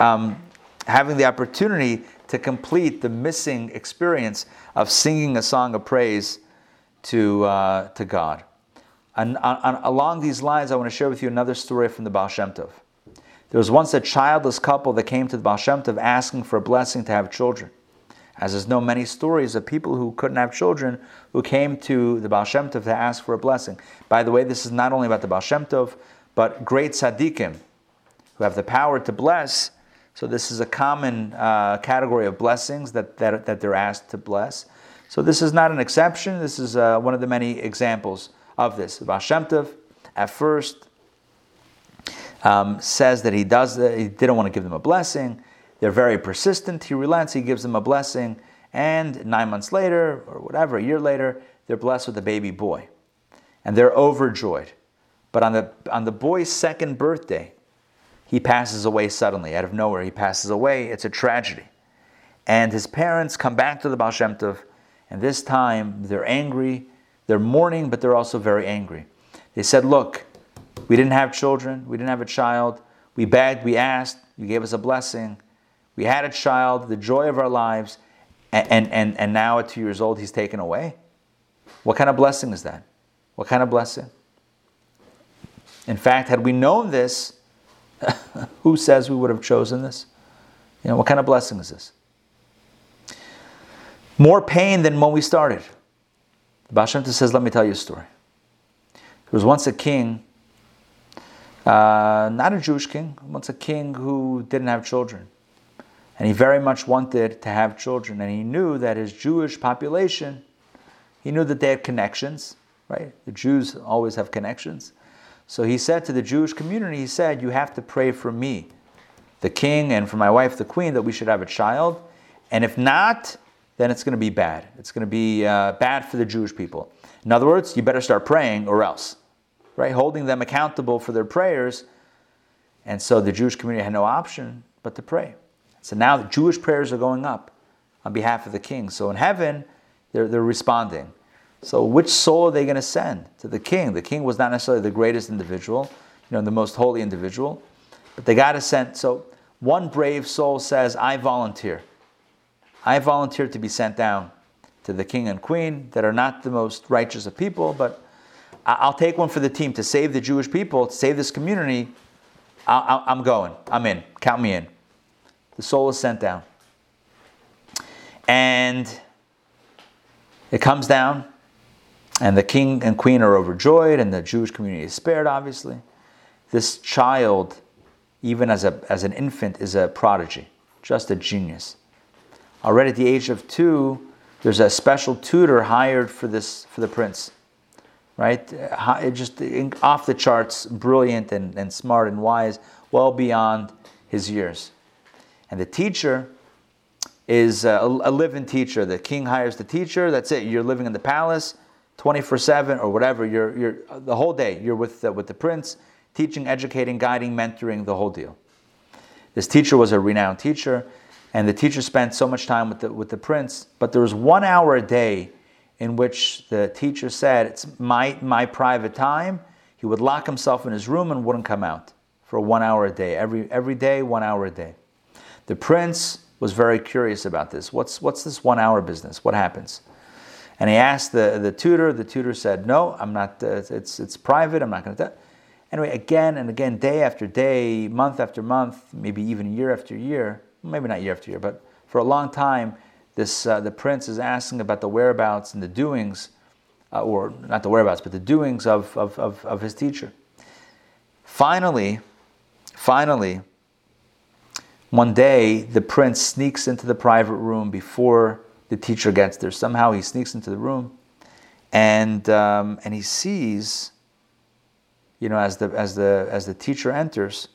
um, having the opportunity to complete the missing experience of singing a song of praise to, uh, to God. And, uh, along these lines, I want to share with you another story from the Baal Shem Tov. There was once a childless couple that came to the Baal Shem Tov asking for a blessing to have children. As there's no many stories of people who couldn't have children who came to the Baal Shem Tov to ask for a blessing. By the way, this is not only about the Baal Shem Tov, but great tzaddikim who have the power to bless. So this is a common uh, category of blessings that, that, that they're asked to bless. So this is not an exception. This is uh, one of the many examples of this. Baal Shem Tov, at first, um, says that he does. He didn't want to give them a blessing. They're very persistent. He relents. He gives them a blessing, and nine months later, or whatever, a year later, they're blessed with a baby boy, and they're overjoyed. But on the on the boy's second birthday, he passes away suddenly, out of nowhere. He passes away. It's a tragedy, and his parents come back to the Baal Shem Tov, and this time they're angry. They're mourning, but they're also very angry. They said, "Look." We didn't have children. We didn't have a child. We begged, we asked, you gave us a blessing. We had a child, the joy of our lives, and, and, and now at two years old, he's taken away. What kind of blessing is that? What kind of blessing? In fact, had we known this, who says we would have chosen this? You know, what kind of blessing is this? More pain than when we started. Shem says, Let me tell you a story. There was once a king uh, not a Jewish king, once a king who didn't have children. And he very much wanted to have children. And he knew that his Jewish population, he knew that they had connections, right? The Jews always have connections. So he said to the Jewish community, he said, You have to pray for me, the king, and for my wife, the queen, that we should have a child. And if not, then it's going to be bad. It's going to be uh, bad for the Jewish people. In other words, you better start praying or else right? Holding them accountable for their prayers. And so the Jewish community had no option but to pray. So now the Jewish prayers are going up on behalf of the king. So in heaven, they're, they're responding. So which soul are they going to send to the king? The king was not necessarily the greatest individual, you know, the most holy individual, but they got to send. So one brave soul says, I volunteer. I volunteer to be sent down to the king and queen that are not the most righteous of people, but I'll take one for the team to save the Jewish people, to save this community. I'm going. I'm in. Count me in. The soul is sent down. And it comes down, and the king and queen are overjoyed, and the Jewish community is spared, obviously. This child, even as, a, as an infant, is a prodigy, just a genius. Already at the age of two, there's a special tutor hired for, this, for the prince right? Just off the charts, brilliant and, and smart and wise, well beyond his years. And the teacher is a, a living teacher. The king hires the teacher. That's it. You're living in the palace, 24 seven or whatever. You're, you're the whole day. You're with the, with the prince, teaching, educating, guiding, mentoring, the whole deal. This teacher was a renowned teacher, and the teacher spent so much time with the, with the prince. But there was one hour a day in which the teacher said, It's my, my private time. He would lock himself in his room and wouldn't come out for one hour a day. Every, every day, one hour a day. The prince was very curious about this. What's, what's this one hour business? What happens? And he asked the, the tutor. The tutor said, No, I'm not, uh, it's, it's private. I'm not going to. Anyway, again and again, day after day, month after month, maybe even year after year, maybe not year after year, but for a long time, this uh, the prince is asking about the whereabouts and the doings, uh, or not the whereabouts, but the doings of, of, of, of his teacher. Finally, finally, one day the prince sneaks into the private room before the teacher gets there. Somehow he sneaks into the room, and um, and he sees, you know, as the as the as the teacher enters.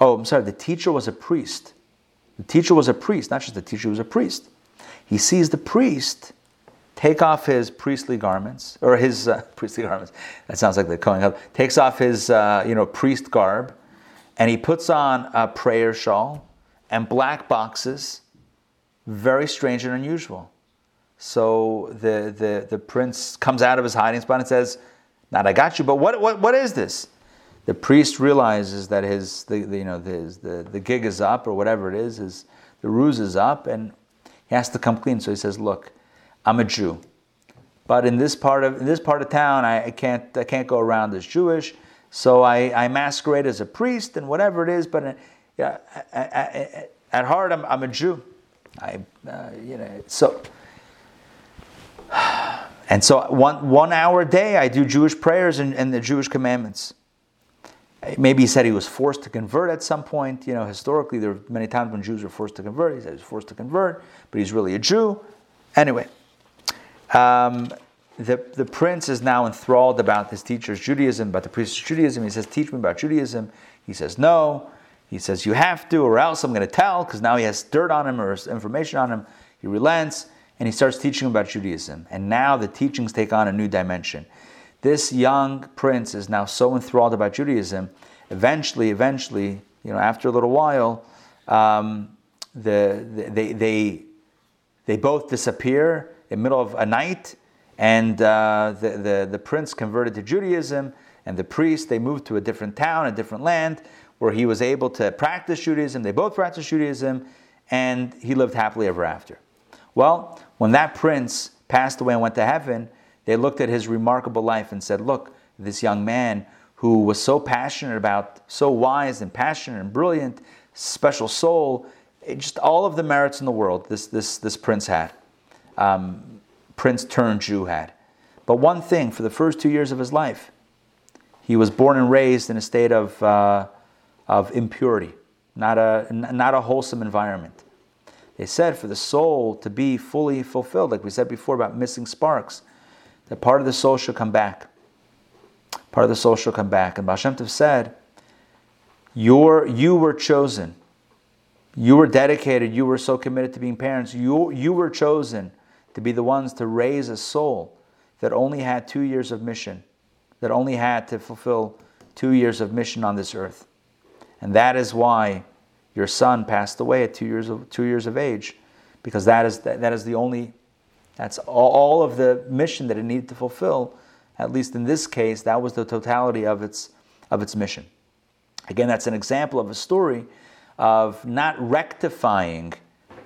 Oh, I'm sorry. The teacher was a priest. The teacher was a priest, not just the teacher, he was a priest. He sees the priest take off his priestly garments, or his uh, priestly garments. That sounds like the Kohen up. Takes off his, uh, you know, priest garb, and he puts on a prayer shawl and black boxes. Very strange and unusual. So the, the, the prince comes out of his hiding spot and says, Not I got you, but what, what, what is this? The priest realizes that his, the, the you know, the, the, the gig is up or whatever it is, his, the ruse is up, and he has to come clean. So he says, Look, I'm a Jew. But in this part of, in this part of town, I, I can't, I can't go around as Jewish. So I, I masquerade as a priest and whatever it is, but uh, yeah, I, I, at heart, I'm, I'm a Jew. I, uh, you know, so and so one, one hour a day, I do Jewish prayers and, and the Jewish commandments. Maybe he said he was forced to convert at some point. You know, historically, there are many times when Jews were forced to convert. He said he was forced to convert, but he's really a Jew. Anyway, um, the, the prince is now enthralled about his teacher's Judaism, about the priest's Judaism. He says, Teach me about Judaism. He says, No. He says, You have to, or else I'm going to tell, because now he has dirt on him or information on him. He relents and he starts teaching about Judaism. And now the teachings take on a new dimension. This young prince is now so enthralled about Judaism. Eventually, eventually, you know, after a little while, um, the, the, they, they, they both disappear in the middle of a night, and uh, the, the, the prince converted to Judaism, and the priest, they moved to a different town, a different land, where he was able to practice Judaism. They both practiced Judaism, and he lived happily ever after. Well, when that prince passed away and went to heaven, they looked at his remarkable life and said, Look, this young man who was so passionate about, so wise and passionate and brilliant, special soul, just all of the merits in the world this, this, this prince had. Um, prince turned Jew had. But one thing, for the first two years of his life, he was born and raised in a state of, uh, of impurity, not a, not a wholesome environment. They said for the soul to be fully fulfilled, like we said before about missing sparks, that part of the soul should come back. Part of the soul should come back. And Baal Shem Tov said, You're, you were chosen. You were dedicated. You were so committed to being parents. You, you were chosen to be the ones to raise a soul that only had two years of mission, that only had to fulfill two years of mission on this earth. And that is why your son passed away at two years of, two years of age, because that is, that, that is the only, that's all, of the mission that it needed to fulfill. At least in this case, that was the totality of its, of its mission. Again, that's an example of a story of not rectifying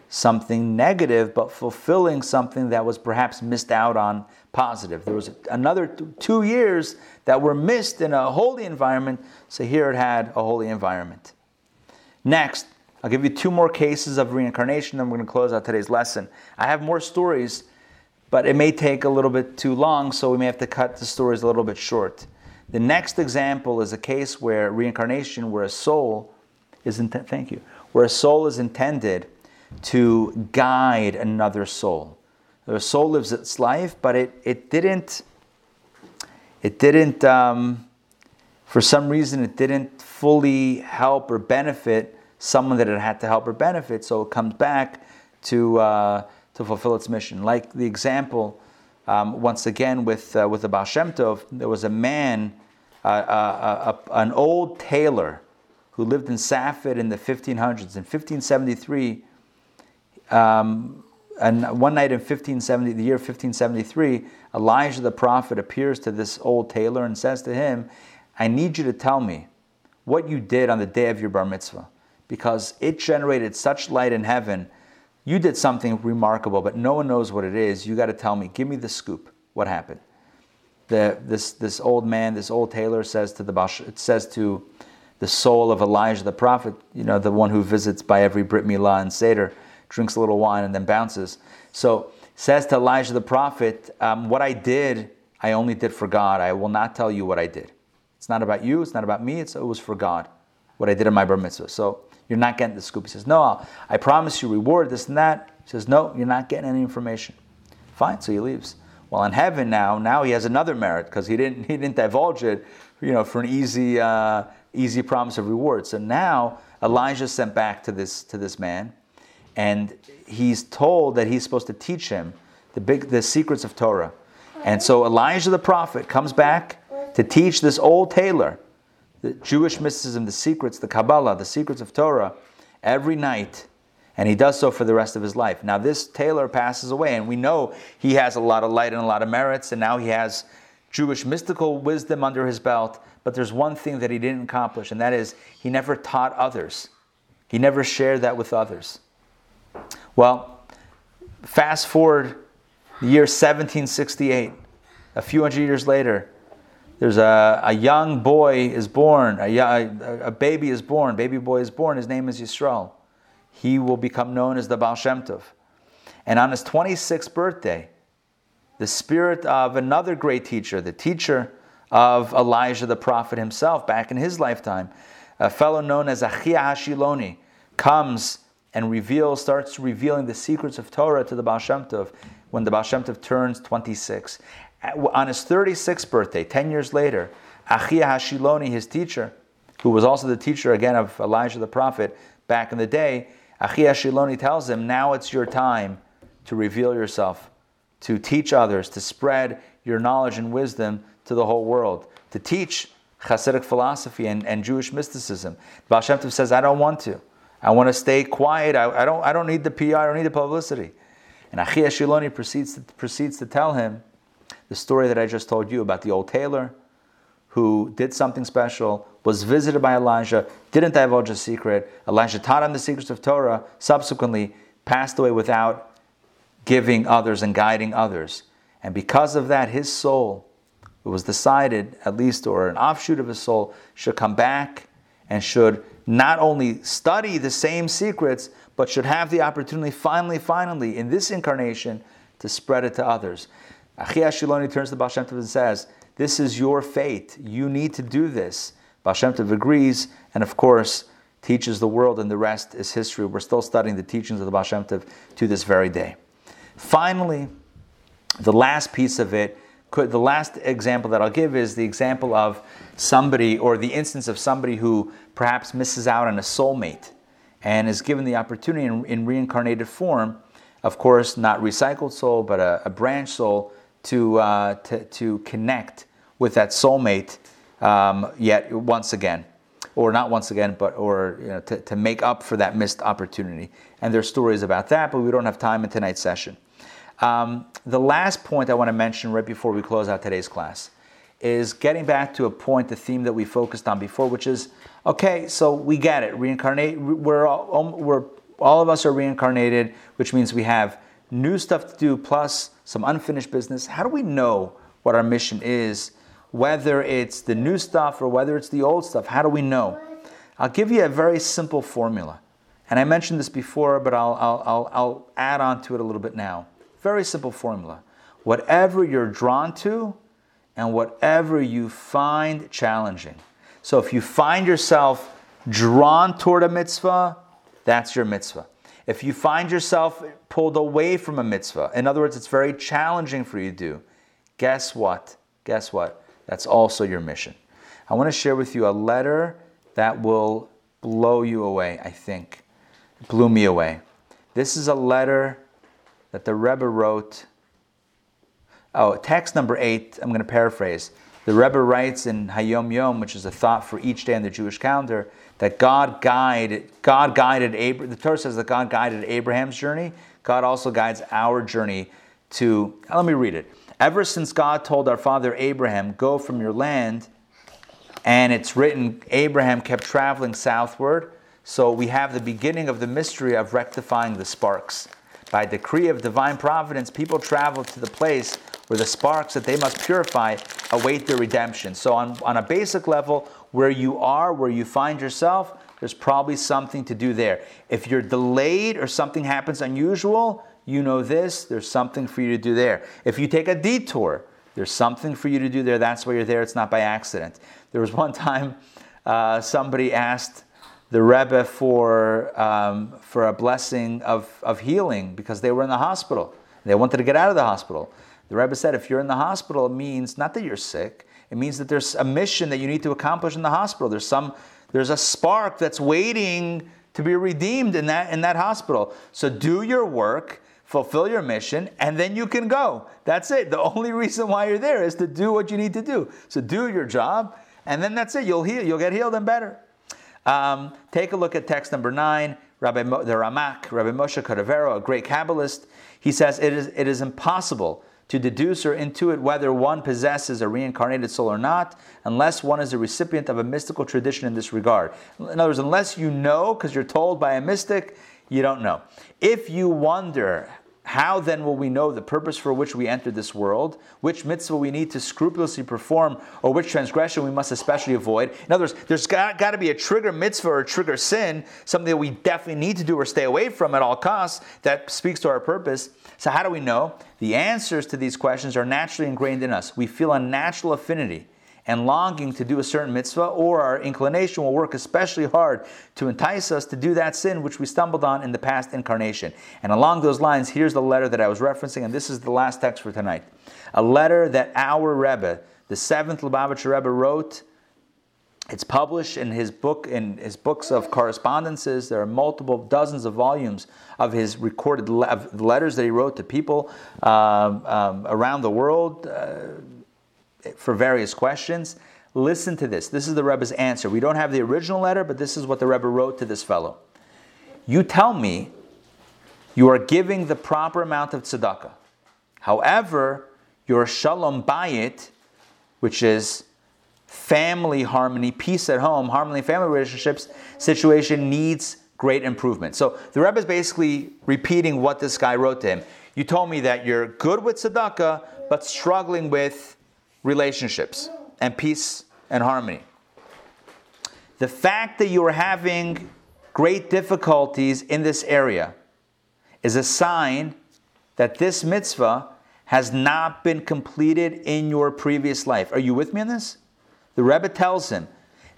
something negative, but fulfilling something that was perhaps missed out on positive. There was another two years that were missed in a holy environment, so here it had a holy environment. Next, I'll give you two more cases of reincarnation, then we're going to close out today's lesson. I have more stories, but it may take a little bit too long, so we may have to cut the stories a little bit short. The next example is a case where reincarnation, where a soul is intended, thank you, where a soul is intended to guide another soul. The soul lives its life, but it, it didn't, it didn't, um, for some reason, it didn't fully help or benefit someone that it had to help or benefit. So it comes back to uh, to fulfill its mission. Like the example, um, once again with uh, with the Baal Shem Tov, there was a man, uh, uh, uh an old tailor, who lived in Safed in the 1500s. In 1573, um, and one night in 1570, the year 1573, Elijah the prophet appears to this old tailor and says to him, "I need you to tell me." what you did on the day of your bar mitzvah because it generated such light in heaven. You did something remarkable, but no one knows what it is. You got to tell me. Give me the scoop. What happened? the, this, this old man, this old tailor says to the Bash, it says to the soul of Elijah the prophet, you know, the one who visits by every Brit Milah and Seder, drinks a little wine and then bounces. So says to Elijah the prophet, um, what I did, I only did for God. I will not tell you what I did. It's not about you. It's not about me. It's, it was for God, what I did in my bar mitzvah. So you're not getting the scoop. He says, no, I'll, I promise you reward, this and that. He says, no, you're not getting any information. Fine, so he leaves. Well, in heaven now, now he has another merit because he didn't he didn't divulge it, you know, for an easy uh, easy promise of reward. So now Elijah sent back to this to this man, and he's told that he's supposed to teach him the big the secrets of Torah. And so Elijah the prophet comes back to teach this old tailor the Jewish mysticism, the secrets, the Kabbalah, the secrets of Torah every night and he does so for the rest of his life. Now, this tailor passes away, and we know he has a lot of light and a lot of merits, and now he has Jewish mystical wisdom under his belt. But there's one thing that he didn't accomplish, and that is he never taught others. He never shared that with others. Well, fast forward the year 1768, a few hundred years later, there's a, a young boy is born, a, a, baby is born, baby boy is born, his name is Yisrael he will become known as the Baal Shem Tov. And on his 26th birthday, the spirit of another great teacher, the teacher of Elijah the prophet himself back in his lifetime, a fellow known as Achia Hashiloni, comes and reveals, starts revealing the secrets of Torah to the Baal Shem Tov when the Baal Shem Tov turns 26. On his 36th birthday, 10 years later, Achia Hashiloni, his teacher, who was also the teacher again of Elijah the prophet back in the day, Achia Shiloni tells him, now it's your time to reveal yourself, to teach others, to spread your knowledge and wisdom to the whole world, to teach Hasidic philosophy and, and Jewish mysticism. Baal Shem Tov says, I don't want to. I want to stay quiet. I, I, don't, I don't need the PR, I don't need the publicity. And Achia Shiloni proceeds to, proceeds to tell him the story that I just told you about the old tailor who did something special, was visited by Elijah, didn't divulge a secret. Elijah taught him the secrets of Torah, subsequently passed away without giving others and guiding others. And because of that, his soul, it was decided, at least, or an offshoot of his soul, should come back and should not only study the same secrets, but should have the opportunity, finally, finally, in this incarnation, to spread it to others. Achia Shiloni turns to Baal Shem Tov and says, this is your fate. You need to do this. Baal Shem Tov agrees, and of course, teaches the world, and the rest is history. We're still studying the teachings of the Baal Shem Tov to this very day. Finally, the last piece of it, could, the last example that I'll give is the example of somebody, or the instance of somebody who perhaps misses out on a soulmate and is given the opportunity in, in reincarnated form, of course, not recycled soul, but a, a branch soul, to, uh, to, to connect with that soulmate um, yet once again or not once again but or you know, to, to make up for that missed opportunity. And there's stories about that but we don't have time in tonight's session. Um, the last point i want to mention right before we close out today's class is getting back to a point the theme that we focused on before which is okay so we get it reincarnate we're all, um, we're all of us are reincarnated which means we have new stuff to do plus some unfinished business how do we know what our mission is whether it's the new stuff or whether it's the old stuff. How do we know? I'll give you a very simple formula. And I mentioned this before, but I'll, I'll, I'll, I'll add on to it a little bit now. Very simple formula. Whatever you're drawn to and whatever you find challenging. So if you find yourself drawn toward a mitzvah, that's your mitzvah. If you find yourself pulled away from a mitzvah, in other words, it's very challenging for you to do, guess what? Guess what? That's also your mission. I want to share with you a letter that will blow you away, I think. It blew me away. This is a letter that the Rebbe wrote. Oh, text number eight, I'm going to paraphrase. The Rebbe writes in Hayom Yom, which is a thought for each day in the Jewish calendar, that God guided, God guided Abraham. The Torah says that God guided Abraham's journey. God also guides our journey to. Uh, let me read it. Ever since God told our father Abraham, Go from your land, and it's written, Abraham kept traveling southward. So we have the beginning of the mystery of rectifying the sparks. By decree of divine providence, people travel to the place where the sparks that they must purify await their redemption. So, on, on a basic level, where you are, where you find yourself, there's probably something to do there. If you're delayed or something happens unusual, you know this, there's something for you to do there. If you take a detour, there's something for you to do there. That's why you're there. It's not by accident. There was one time uh, somebody asked the Rebbe for, um, for a blessing of, of healing because they were in the hospital. They wanted to get out of the hospital. The Rebbe said, if you're in the hospital, it means not that you're sick, it means that there's a mission that you need to accomplish in the hospital. There's some there's a spark that's waiting to be redeemed in that in that hospital. So do your work, fulfill your mission, and then you can go. That's it. The only reason why you're there is to do what you need to do. So do your job, and then that's it. You'll heal. You'll get healed and better. Um, take a look at text number nine. Rabbi Mo, the Ramak, Rabbi Moshe Cordovero, a great Kabbalist, he says it is, it is impossible to deduce or intuit whether one possesses a reincarnated soul or not, unless one is a recipient of a mystical tradition in this regard. In other words, unless you know, because you're told by a mystic, you don't know. If you wonder how then will we know the purpose for which we entered this world, which mitzvah we need to scrupulously perform, or which transgression we must especially avoid? In other words, there's got, got to be a trigger mitzvah or a trigger sin, something that we definitely need to do or stay away from at all costs that speaks to our purpose. So, how do we know? The answers to these questions are naturally ingrained in us. We feel a natural affinity and longing to do a certain mitzvah, or our inclination will work especially hard to entice us to do that sin which we stumbled on in the past incarnation. And along those lines, here's the letter that I was referencing, and this is the last text for tonight. A letter that our Rebbe, the seventh Lubavitcher Rebbe, wrote. It's published in his book, in his books of correspondences. There are multiple dozens of volumes of his recorded le- letters that he wrote to people um, um, around the world. Uh, for various questions. Listen to this. This is the Rebbe's answer. We don't have the original letter, but this is what the Rebbe wrote to this fellow. You tell me you are giving the proper amount of tzedakah. However, your shalom bayit, which is family harmony, peace at home, harmony family relationships situation needs great improvement. So the Rebbe is basically repeating what this guy wrote to him. You told me that you're good with tzedakah, but struggling with relationships and peace and harmony. The fact that you are having great difficulties in this area is a sign that this mitzvah has not been completed in your previous life. Are you with me on this? The Rebbe tells him,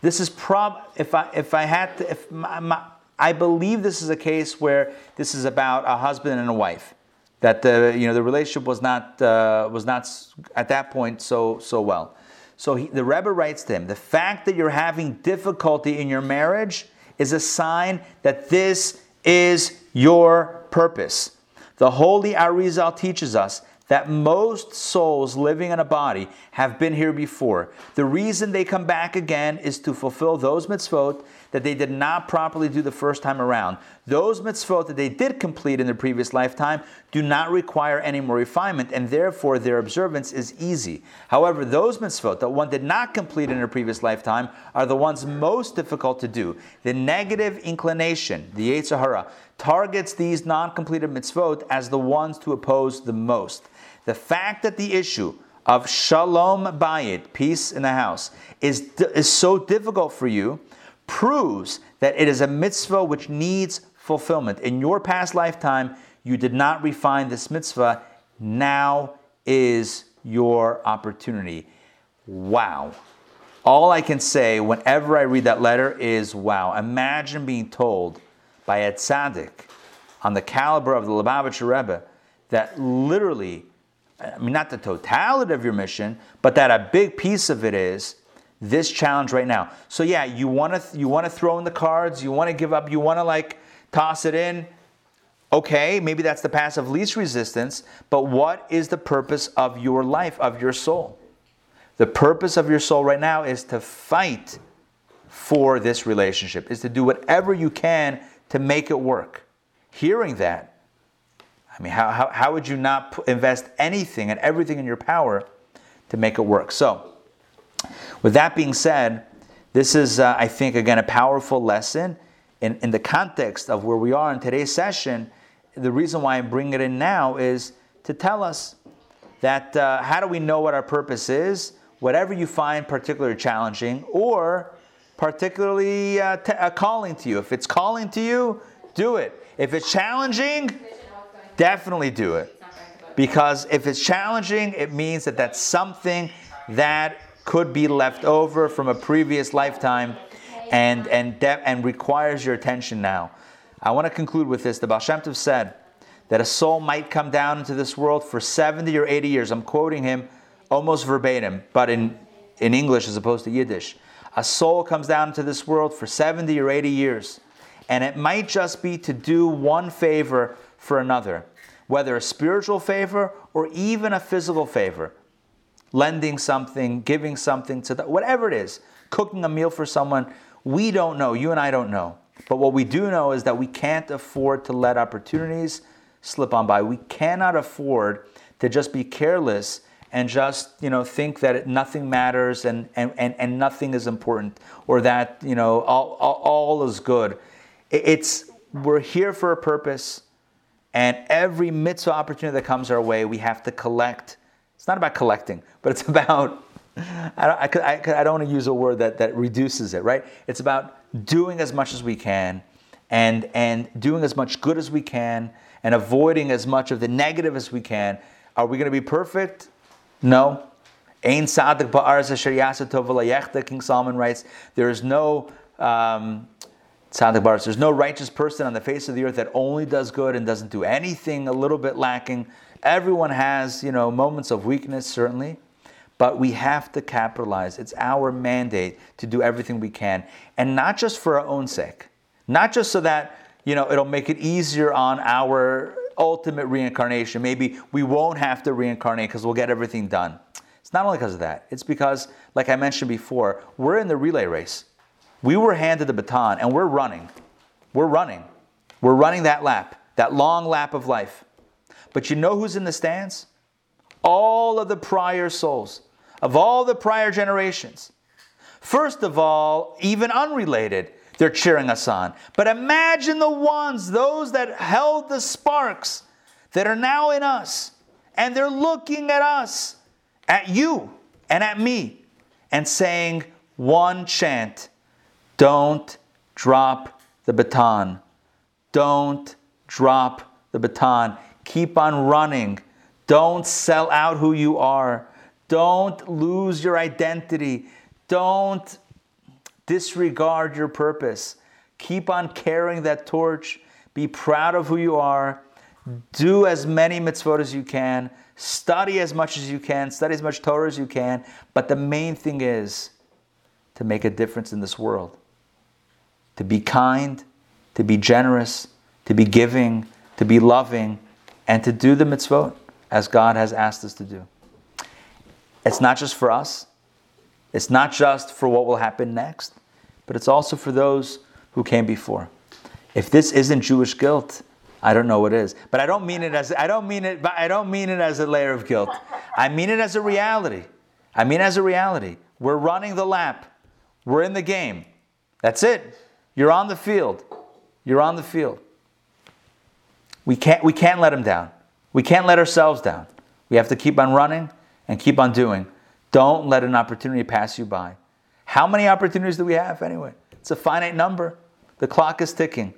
this is prob if I if I had to if my, my, I believe this is a case where this is about a husband and a wife that the you know the relationship was not uh, was not at that point so so well. So he, the Rebbe writes to him: the fact that you're having difficulty in your marriage is a sign that this is your purpose. The Holy Arizal teaches us that most souls living in a body have been here before. The reason they come back again is to fulfill those mitzvot that they did not properly do the first time around. Those mitzvot that they did complete in their previous lifetime do not require any more refinement, and therefore their observance is easy. However, those mitzvot that one did not complete in their previous lifetime are the ones most difficult to do. The negative inclination, the Yetzer Hara, targets these non completed mitzvot as the ones to oppose the most. The fact that the issue of shalom bayit, peace in the house, is, is so difficult for you proves that it is a mitzvah which needs fulfillment. In your past lifetime, you did not refine this mitzvah. Now is your opportunity. Wow. All I can say whenever I read that letter is wow. Imagine being told by a tzaddik on the caliber of the Lubavitcher Rebbe that literally, I mean, not the totality of your mission, but that a big piece of it is this challenge right now. So yeah, you want to you want to throw in the cards, you want to give up, you want to like toss it in. Okay, maybe that's the path of least resistance, but what is the purpose of your life, of your soul? The purpose of your soul right now is to fight for this relationship, is to do whatever you can to make it work. Hearing that, I mean, how, how, how would you not invest anything and everything in your power to make it work? So, with that being said, this is, uh, I think, again, a powerful lesson in, in the context of where we are in today's session. The reason why I'm bringing it in now is to tell us that uh, how do we know what our purpose is? Whatever you find particularly challenging or particularly uh, uh, calling to you. If it's calling to you, do it. If it's challenging, definitely do it. Because if it's challenging, it means that that's something that could be left over from a previous lifetime and, and, de- and requires your attention now. I want to conclude with this. The Baal Shem Tov said that a soul might come down into this world for 70 or 80 years. I'm quoting him almost verbatim, but in, in English as opposed to Yiddish. A soul comes down into this world for 70 or 80 years, and it might just be to do one favor for another, whether a spiritual favor or even a physical favor. Lending something, giving something to the, whatever it is, cooking a meal for someone, we don't know. You and I don't know. But what we do know is that we can't afford to let opportunities slip on by. We cannot afford to just be careless and just you know think that nothing matters and, and, and, and nothing is important or that you know all, all, all is good. It's we're here for a purpose, and every mitzvah opportunity that comes our way, we have to collect. It's not about collecting, but it's about I don't, I, I, don't want to use a word that, that reduces it, right? It's about doing as much as we can and, and doing as much good as we can and avoiding as much of the negative as we can. Are we going to be perfect? No. Ein tzaddik yasa King Solomon writes, there is no um, there's no righteous person on the face of the earth that only does good and doesn't do anything a little bit lacking. Everyone has, you know, moments of weakness, certainly. But we have to capitalize. It's our mandate to do everything we can. And not just for our own sake. Not just so that, you know, it'll make it easier on our ultimate reincarnation. Maybe we won't have to reincarnate because we'll get everything done. It's not only because of that. It's because, like I mentioned before, we're in the relay race. We were handed the baton and we're running. We're running. We're running that lap, that long lap of life. But you know who's in the stands? All of the prior souls of all the prior generations. First of all, even unrelated, they're cheering us on. But imagine the ones, those that held the sparks that are now in us, and they're looking at us, at you, and at me, and saying one chant Don't drop the baton. Don't drop the baton. Keep on running. Don't sell out who you are. Don't lose your identity. Don't disregard your purpose. Keep on carrying that torch. Be proud of who you are. Do as many mitzvot as you can. Study as much as you can. Study as much Torah as you can. But the main thing is to make a difference in this world. To be kind, to be generous, to be giving, to be loving, and to do the mitzvot as God has asked us to do. It's not just for us, it's not just for what will happen next, but it's also for those who came before. If this isn't Jewish guilt, I don't know what is. But I don't mean it as I don't mean it, but I don't mean it as a layer of guilt. I mean it as a reality. I mean as a reality. We're running the lap. We're in the game. That's it. You're on the field. You're on the field. We can't, we can't let them down. We can't let ourselves down. We have to keep on running and keep on doing. Don't let an opportunity pass you by. How many opportunities do we have anyway? It's a finite number. The clock is ticking.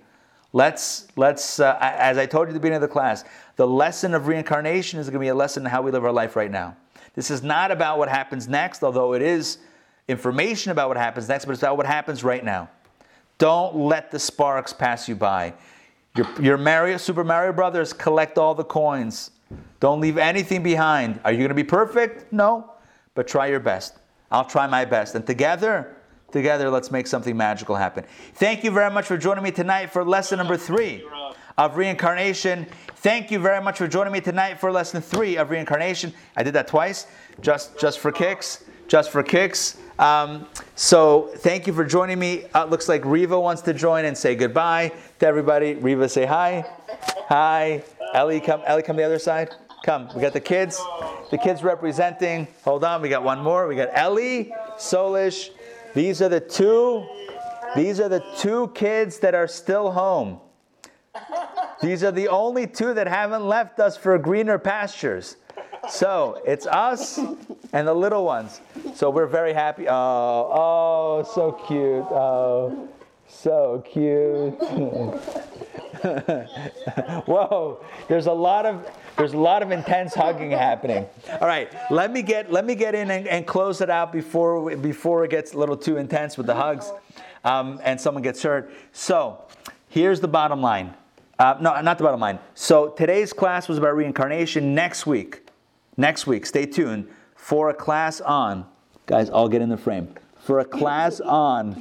Let's, let's uh, as I told you at the beginning of the class, the lesson of reincarnation is going to be a lesson in how we live our life right now. This is not about what happens next, although it is information about what happens next, but it's about what happens right now. Don't let the sparks pass you by. Your, your Mario, Super Mario Brothers collect all the coins. Don't leave anything behind. Are you going to be perfect? No, but try your best. I'll try my best. And together, together, let's make something magical happen. Thank you very much for joining me tonight for lesson number three of reincarnation. Thank you very much for joining me tonight for lesson three of reincarnation. I did that twice, just just for kicks, just for kicks. Um, so thank you for joining me. Uh, looks like Riva wants to join and say goodbye to everybody. Riva, say hi. Hi. Ellie, come. Ellie, come the other side. Come. We got the kids. The kids representing. Hold on. We got one more. We got Ellie, Sollish. These are the two. These are the two kids that are still home. These are the only two that haven't left us for greener pastures. So it's us and the little ones. So we're very happy. Oh, oh, so cute. Oh, so cute. Whoa, there's a lot of there's a lot of intense hugging happening. All right, let me get let me get in and, and close it out before before it gets a little too intense with the hugs, um, and someone gets hurt. So here's the bottom line. Uh, no, not the bottom line. So today's class was about reincarnation. Next week, next week, stay tuned for a class on. Guys, I'll get in the frame. For a class on.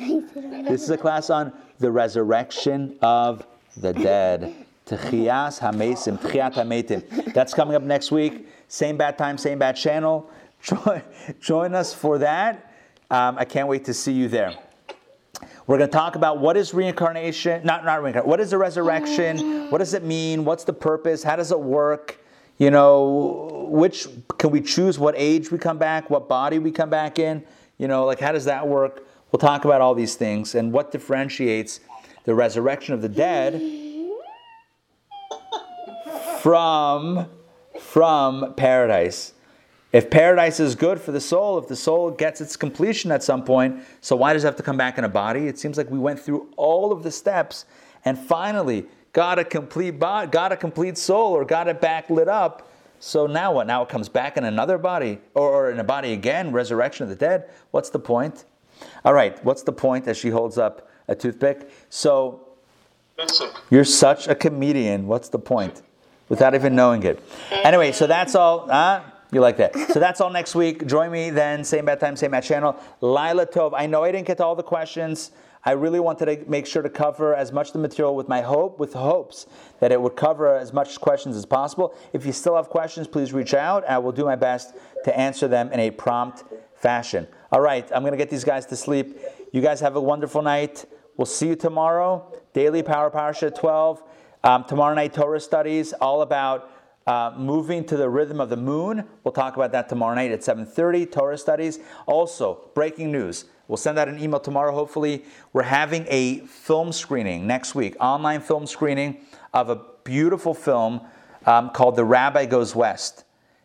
This is a class on the resurrection of the dead. Hamesim, hametim. That's coming up next week. Same bad time, same bad channel. Join, join us for that. Um, I can't wait to see you there. We're going to talk about what is reincarnation, not not reincarnation. What is the resurrection? What does it mean? What's the purpose? How does it work? You know, which can we choose what age we come back, what body we come back in? You know, like how does that work? We'll talk about all these things and what differentiates the resurrection of the dead from from paradise. If paradise is good for the soul, if the soul gets its completion at some point, so why does it have to come back in a body? It seems like we went through all of the steps and finally got a complete body, got a complete soul, or got it back lit up. So now what? Now it comes back in another body, or, or in a body again, resurrection of the dead. What's the point? All right, what's the point as she holds up a toothpick? So you're such a comedian. What's the point? Without even knowing it. Anyway, so that's all. Huh? You like that? So that's all next week. Join me then, same bad time, same bad channel. Lila Tov. I know I didn't get to all the questions. I really wanted to make sure to cover as much of the material with my hope, with hopes that it would cover as much questions as possible. If you still have questions, please reach out. I will do my best to answer them in a prompt fashion. All right, I'm going to get these guys to sleep. You guys have a wonderful night. We'll see you tomorrow. Daily Power Parsha at 12. Um, tomorrow night, Torah studies, all about uh, moving to the rhythm of the moon. We'll talk about that tomorrow night at 7.30, Torah studies. Also, breaking news. We'll send out an email tomorrow, hopefully. We're having a film screening next week, online film screening of a beautiful film um, called The Rabbi Goes West.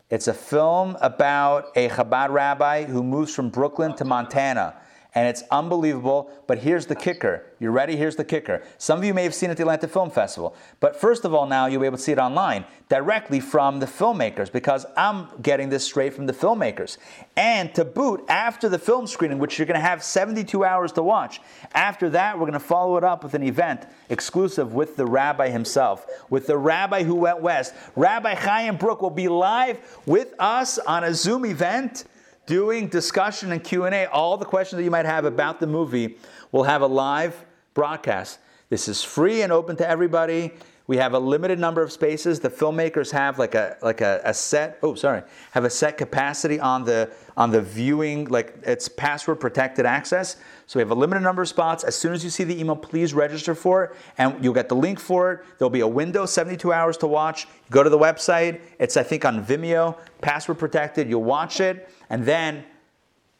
It's a film about a Chabad rabbi who moves from Brooklyn to Montana. And it's unbelievable. But here's the kicker. You ready? Here's the kicker. Some of you may have seen it at the Atlanta Film Festival. But first of all, now you'll be able to see it online directly from the filmmakers because I'm getting this straight from the filmmakers. And to boot, after the film screening, which you're going to have 72 hours to watch, after that, we're going to follow it up with an event exclusive with the rabbi himself, with the rabbi who went west. Rabbi Chaim Bruk will be live with us on a Zoom event doing discussion and q&a all the questions that you might have about the movie we'll have a live broadcast. This is free and open to everybody we have a limited number of spaces. The filmmakers have like a like a, a set oh sorry have a set capacity on the on the viewing like it's password protected access. So we have a limited number of spots. As soon as you see the email please register for it and you'll get the link for it. There'll be a window 72 hours to watch. You go to the website. It's i think on vimeo password protected. You'll watch it and then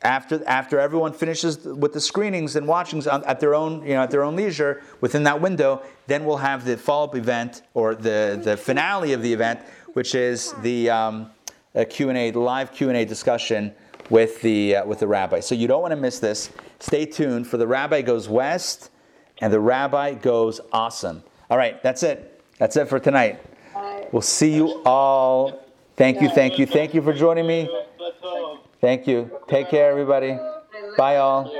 after, after everyone finishes with the screenings and watchings on, at their own you know at their own leisure within that window, then we'll have the follow-up event or the, the finale of the event, which is the um, a Q&A, the live Q&A discussion with the uh, with the rabbi. So you don't want to miss this. Stay tuned for the rabbi goes west, and the rabbi goes awesome. All right, that's it. That's it for tonight. We'll see you all. Thank you, thank you, thank you for joining me. Thank you. Take care, everybody. Bye, all.